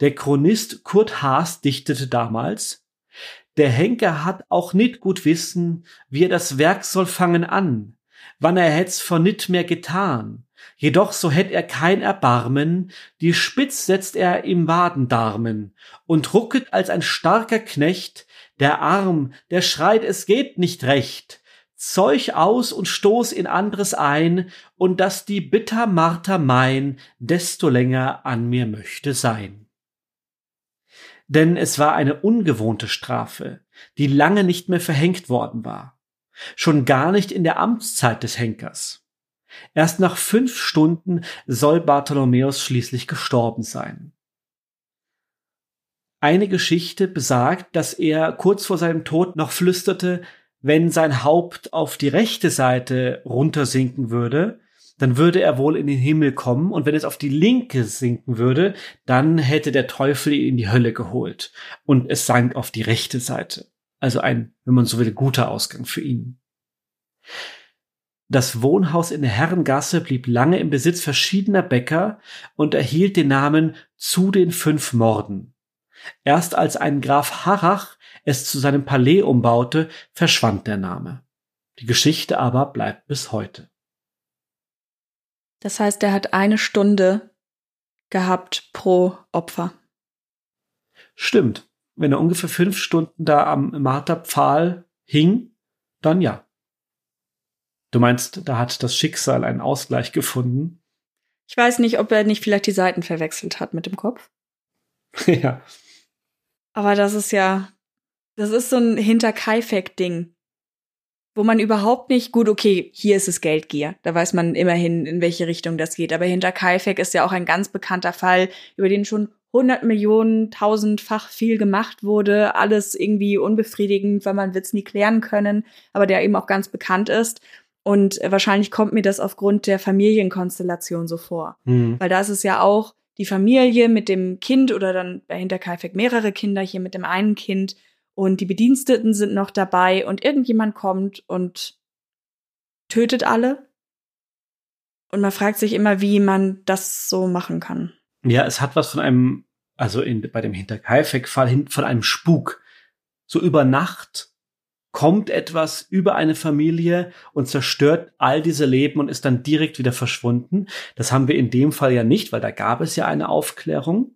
Der Chronist Kurt Haas dichtete damals, der Henker hat auch nit gut wissen, wie er das Werk soll fangen an, wann er hätt's vor nit mehr getan. Jedoch so hätt er kein Erbarmen, die Spitz setzt er im Wadendarmen und rucket als ein starker Knecht, der Arm, der schreit, es geht nicht recht, Zeug aus und stoß in anderes ein, und dass die bitter Marter mein, desto länger an mir möchte sein. Denn es war eine ungewohnte Strafe, die lange nicht mehr verhängt worden war. Schon gar nicht in der Amtszeit des Henkers. Erst nach fünf Stunden soll Bartholomäus schließlich gestorben sein. Eine Geschichte besagt, dass er kurz vor seinem Tod noch flüsterte, wenn sein Haupt auf die rechte Seite runtersinken würde, dann würde er wohl in den Himmel kommen und wenn es auf die linke sinken würde, dann hätte der Teufel ihn in die Hölle geholt und es sank auf die rechte Seite. Also ein, wenn man so will, guter Ausgang für ihn. Das Wohnhaus in der Herrengasse blieb lange im Besitz verschiedener Bäcker und erhielt den Namen zu den fünf Morden. Erst als ein Graf Harrach es zu seinem Palais umbaute, verschwand der Name. Die Geschichte aber bleibt bis heute. Das heißt, er hat eine Stunde gehabt pro Opfer. Stimmt. Wenn er ungefähr fünf Stunden da am Marterpfahl hing, dann ja. Du meinst, da hat das Schicksal einen Ausgleich gefunden? Ich weiß nicht, ob er nicht vielleicht die Seiten verwechselt hat mit dem Kopf. (laughs) ja. Aber das ist ja, das ist so ein Hinterkaifeck-Ding wo man überhaupt nicht, gut, okay, hier ist es Geldgier. Da weiß man immerhin, in welche Richtung das geht. Aber hinter Kaifek ist ja auch ein ganz bekannter Fall, über den schon 100 Millionen, tausendfach viel gemacht wurde. Alles irgendwie unbefriedigend, weil man wird's nie klären können. Aber der eben auch ganz bekannt ist. Und wahrscheinlich kommt mir das aufgrund der Familienkonstellation so vor. Mhm. Weil da ist es ja auch die Familie mit dem Kind oder dann bei Hinterkaifeck mehrere Kinder, hier mit dem einen Kind und die Bediensteten sind noch dabei und irgendjemand kommt und tötet alle. Und man fragt sich immer, wie man das so machen kann. Ja, es hat was von einem, also in, bei dem Hinterkaifeck-Fall von einem Spuk. So über Nacht kommt etwas über eine Familie und zerstört all diese Leben und ist dann direkt wieder verschwunden. Das haben wir in dem Fall ja nicht, weil da gab es ja eine Aufklärung.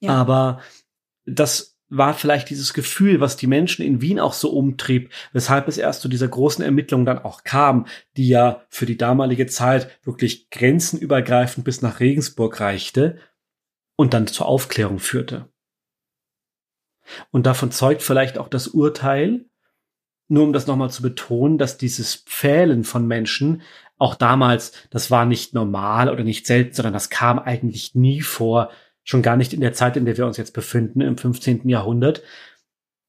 Ja. Aber das war vielleicht dieses Gefühl, was die Menschen in Wien auch so umtrieb, weshalb es erst zu dieser großen Ermittlung dann auch kam, die ja für die damalige Zeit wirklich grenzenübergreifend bis nach Regensburg reichte und dann zur Aufklärung führte. Und davon zeugt vielleicht auch das Urteil, nur um das nochmal zu betonen, dass dieses Pfählen von Menschen auch damals, das war nicht normal oder nicht selten, sondern das kam eigentlich nie vor, Schon gar nicht in der Zeit, in der wir uns jetzt befinden, im 15. Jahrhundert.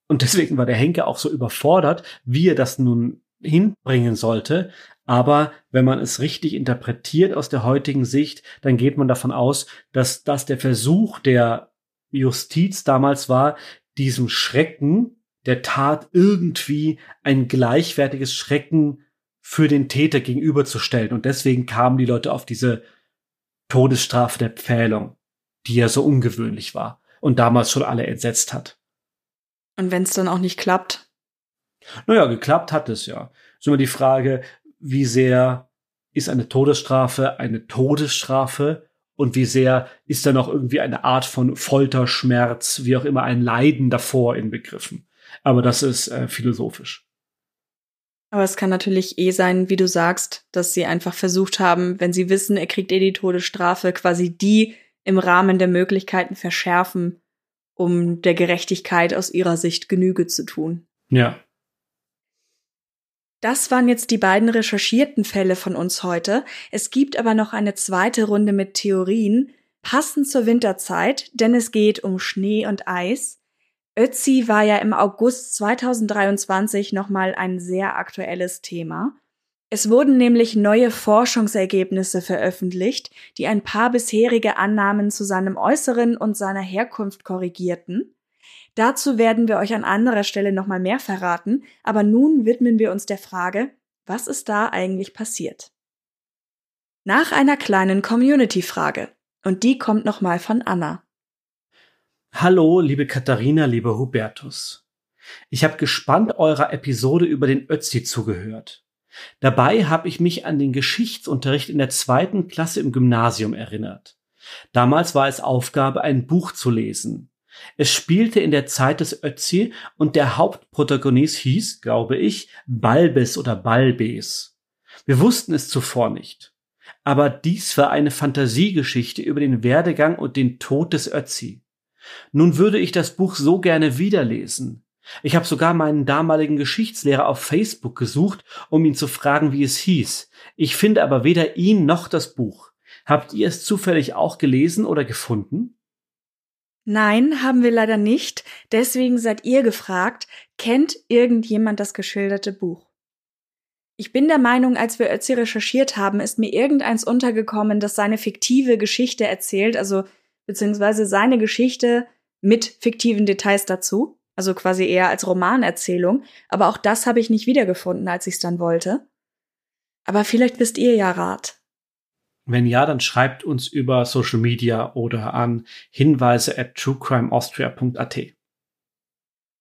Und deswegen war der Henker auch so überfordert, wie er das nun hinbringen sollte. Aber wenn man es richtig interpretiert aus der heutigen Sicht, dann geht man davon aus, dass das der Versuch der Justiz damals war, diesem Schrecken der Tat irgendwie ein gleichwertiges Schrecken für den Täter gegenüberzustellen. Und deswegen kamen die Leute auf diese Todesstrafe der Pfählung, die ja so ungewöhnlich war und damals schon alle entsetzt hat. Und wenn es dann auch nicht klappt? Naja, geklappt hat es ja. Ist immer die Frage, wie sehr ist eine Todesstrafe eine Todesstrafe und wie sehr ist da noch irgendwie eine Art von Folter, Schmerz, wie auch immer ein Leiden davor inbegriffen. Aber das ist äh, philosophisch. Aber es kann natürlich eh sein, wie du sagst, dass sie einfach versucht haben, wenn sie wissen, er kriegt eh die Todesstrafe, quasi die im Rahmen der Möglichkeiten verschärfen, um der Gerechtigkeit aus ihrer Sicht Genüge zu tun. Ja. Das waren jetzt die beiden recherchierten Fälle von uns heute. Es gibt aber noch eine zweite Runde mit Theorien, passend zur Winterzeit, denn es geht um Schnee und Eis. Ötzi war ja im August 2023 nochmal ein sehr aktuelles Thema. Es wurden nämlich neue Forschungsergebnisse veröffentlicht, die ein paar bisherige Annahmen zu seinem Äußeren und seiner Herkunft korrigierten. Dazu werden wir euch an anderer Stelle nochmal mehr verraten, aber nun widmen wir uns der Frage, was ist da eigentlich passiert? Nach einer kleinen Community-Frage. Und die kommt nochmal von Anna. Hallo, liebe Katharina, lieber Hubertus. Ich habe gespannt eurer Episode über den Ötzi zugehört. Dabei habe ich mich an den Geschichtsunterricht in der zweiten Klasse im Gymnasium erinnert. Damals war es Aufgabe, ein Buch zu lesen. Es spielte in der Zeit des Ötzi und der Hauptprotagonist hieß, glaube ich, Balbes oder Balbes. Wir wussten es zuvor nicht. Aber dies war eine Fantasiegeschichte über den Werdegang und den Tod des Ötzi. Nun würde ich das Buch so gerne wiederlesen. Ich habe sogar meinen damaligen Geschichtslehrer auf Facebook gesucht, um ihn zu fragen, wie es hieß. Ich finde aber weder ihn noch das Buch. Habt ihr es zufällig auch gelesen oder gefunden? Nein, haben wir leider nicht. Deswegen seid ihr gefragt, kennt irgendjemand das geschilderte Buch? Ich bin der Meinung, als wir Ötzi recherchiert haben, ist mir irgendeins untergekommen, das seine fiktive Geschichte erzählt, also beziehungsweise seine Geschichte mit fiktiven Details dazu, also quasi eher als Romanerzählung, aber auch das habe ich nicht wiedergefunden, als ich es dann wollte. Aber vielleicht wisst ihr ja Rat. Wenn ja, dann schreibt uns über Social Media oder an hinweise at truecrimeaustria.at.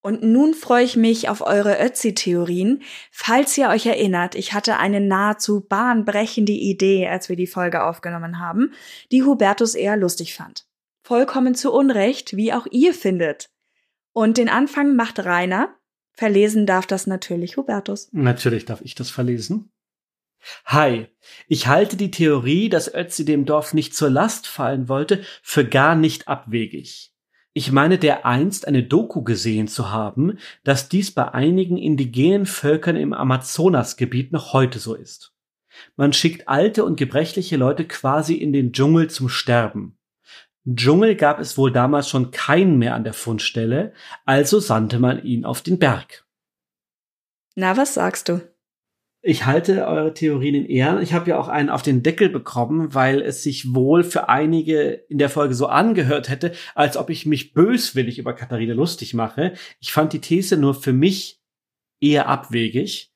Und nun freue ich mich auf eure Ötzi-Theorien. Falls ihr euch erinnert, ich hatte eine nahezu bahnbrechende Idee, als wir die Folge aufgenommen haben, die Hubertus eher lustig fand. Vollkommen zu Unrecht, wie auch ihr findet. Und den Anfang macht Rainer. Verlesen darf das natürlich Hubertus. Natürlich darf ich das verlesen. Hi, ich halte die Theorie, dass Ötzi dem Dorf nicht zur Last fallen wollte, für gar nicht abwegig. Ich meine dereinst eine Doku gesehen zu haben, dass dies bei einigen indigenen Völkern im Amazonasgebiet noch heute so ist. Man schickt alte und gebrechliche Leute quasi in den Dschungel zum Sterben. Dschungel gab es wohl damals schon keinen mehr an der Fundstelle, also sandte man ihn auf den Berg. Na, was sagst du? Ich halte eure Theorien in Ehren. Ich habe ja auch einen auf den Deckel bekommen, weil es sich wohl für einige in der Folge so angehört hätte, als ob ich mich böswillig über Katharina lustig mache. Ich fand die These nur für mich eher abwegig.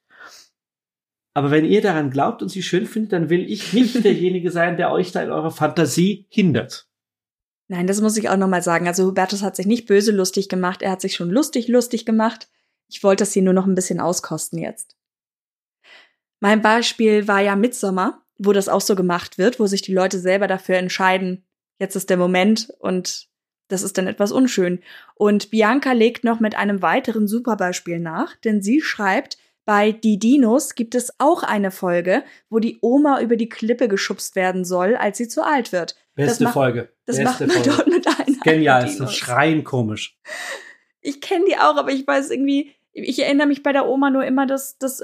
Aber wenn ihr daran glaubt und sie schön findet, dann will ich nicht (laughs) derjenige sein, der euch da in eurer Fantasie hindert. Nein, das muss ich auch nochmal sagen. Also Hubertus hat sich nicht böse lustig gemacht, er hat sich schon lustig lustig gemacht. Ich wollte das hier nur noch ein bisschen auskosten jetzt. Mein Beispiel war ja Midsommer, wo das auch so gemacht wird, wo sich die Leute selber dafür entscheiden, jetzt ist der Moment und das ist dann etwas unschön. Und Bianca legt noch mit einem weiteren Superbeispiel nach, denn sie schreibt, bei Die Dinos gibt es auch eine Folge, wo die Oma über die Klippe geschubst werden soll, als sie zu alt wird. Beste das Folge. Das Beste macht man Folge. dort mit einer. Genial, ist das. Schreien komisch. Ich kenne die auch, aber ich weiß irgendwie, ich erinnere mich bei der Oma nur immer, dass, dass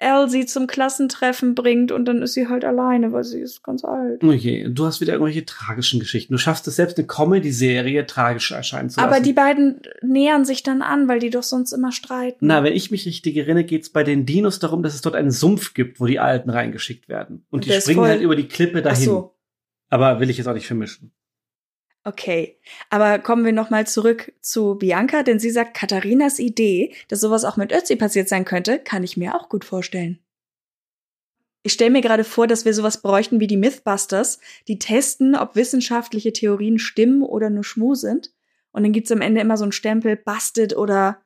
Al sie zum Klassentreffen bringt und dann ist sie halt alleine, weil sie ist ganz alt. Okay, du hast wieder irgendwelche tragischen Geschichten. Du schaffst es selbst, eine Comedy-Serie tragisch erscheinen zu lassen. Aber die beiden nähern sich dann an, weil die doch sonst immer streiten. Na, wenn ich mich richtig erinnere, geht's bei den Dinos darum, dass es dort einen Sumpf gibt, wo die Alten reingeschickt werden. Und die Der springen halt über die Klippe Ach dahin. so. Aber will ich jetzt auch nicht vermischen. Okay, aber kommen wir noch mal zurück zu Bianca, denn sie sagt, Katharinas Idee, dass sowas auch mit Ötzi passiert sein könnte, kann ich mir auch gut vorstellen. Ich stelle mir gerade vor, dass wir sowas bräuchten wie die Mythbusters, die testen, ob wissenschaftliche Theorien stimmen oder nur Schmu sind. Und dann gibt's am Ende immer so einen Stempel, busted oder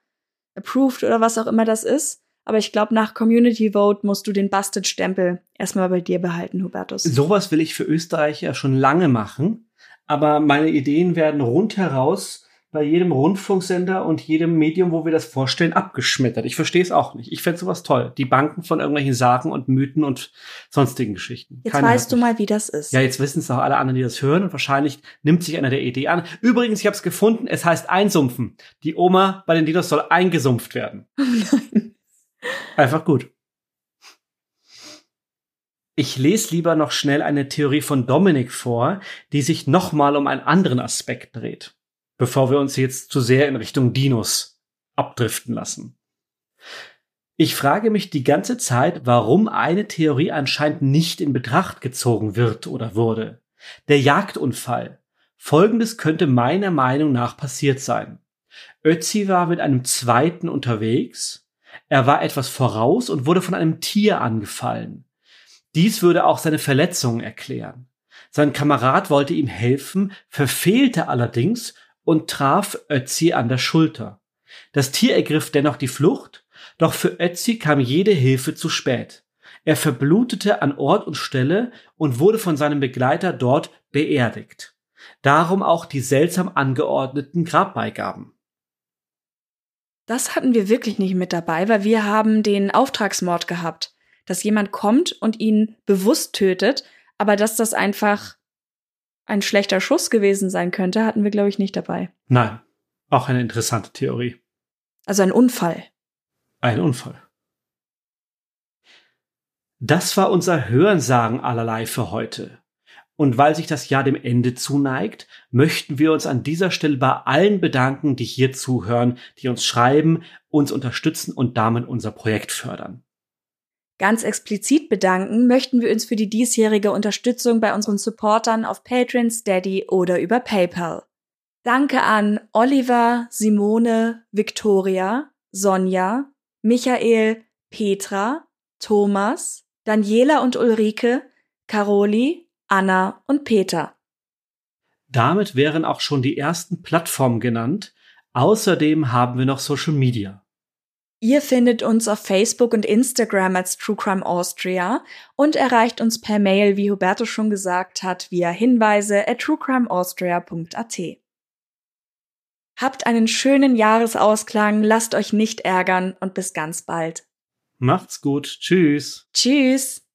approved oder was auch immer das ist. Aber ich glaube, nach Community Vote musst du den Busted-Stempel erstmal bei dir behalten, Hubertus. Sowas will ich für Österreich ja schon lange machen. Aber meine Ideen werden rundheraus bei jedem Rundfunksender und jedem Medium, wo wir das vorstellen, abgeschmettert. Ich verstehe es auch nicht. Ich fände sowas toll. Die Banken von irgendwelchen Sagen und Mythen und sonstigen Geschichten. Jetzt Keiner weißt du mal, wie das ist. Ja, jetzt wissen es auch alle anderen, die das hören und wahrscheinlich nimmt sich einer der Idee an. Übrigens, ich habe es gefunden, es heißt einsumpfen. Die Oma bei den Dinos soll eingesumpft werden. (laughs) Nein. Einfach gut. Ich lese lieber noch schnell eine Theorie von Dominik vor, die sich nochmal um einen anderen Aspekt dreht, bevor wir uns jetzt zu sehr in Richtung Dinos abdriften lassen. Ich frage mich die ganze Zeit, warum eine Theorie anscheinend nicht in Betracht gezogen wird oder wurde. Der Jagdunfall. Folgendes könnte meiner Meinung nach passiert sein. Ötzi war mit einem zweiten unterwegs. Er war etwas voraus und wurde von einem Tier angefallen. Dies würde auch seine Verletzungen erklären. Sein Kamerad wollte ihm helfen, verfehlte allerdings und traf Ötzi an der Schulter. Das Tier ergriff dennoch die Flucht, doch für Ötzi kam jede Hilfe zu spät. Er verblutete an Ort und Stelle und wurde von seinem Begleiter dort beerdigt. Darum auch die seltsam angeordneten Grabbeigaben. Das hatten wir wirklich nicht mit dabei, weil wir haben den Auftragsmord gehabt, dass jemand kommt und ihn bewusst tötet, aber dass das einfach ein schlechter Schuss gewesen sein könnte, hatten wir, glaube ich, nicht dabei. Nein, auch eine interessante Theorie. Also ein Unfall. Ein Unfall. Das war unser Hörensagen allerlei für heute. Und weil sich das Jahr dem Ende zuneigt, möchten wir uns an dieser Stelle bei allen bedanken, die hier zuhören, die uns schreiben, uns unterstützen und damit unser Projekt fördern. Ganz explizit bedanken möchten wir uns für die diesjährige Unterstützung bei unseren Supportern auf Patreon, Steady oder über PayPal. Danke an Oliver, Simone, Victoria, Sonja, Michael, Petra, Thomas, Daniela und Ulrike, Caroli, Anna und Peter. Damit wären auch schon die ersten Plattformen genannt. Außerdem haben wir noch Social Media. Ihr findet uns auf Facebook und Instagram als True Crime Austria und erreicht uns per Mail, wie Huberto schon gesagt hat, via Hinweise at truecrimeaustria.at. Habt einen schönen Jahresausklang, lasst euch nicht ärgern und bis ganz bald. Macht's gut. Tschüss. Tschüss!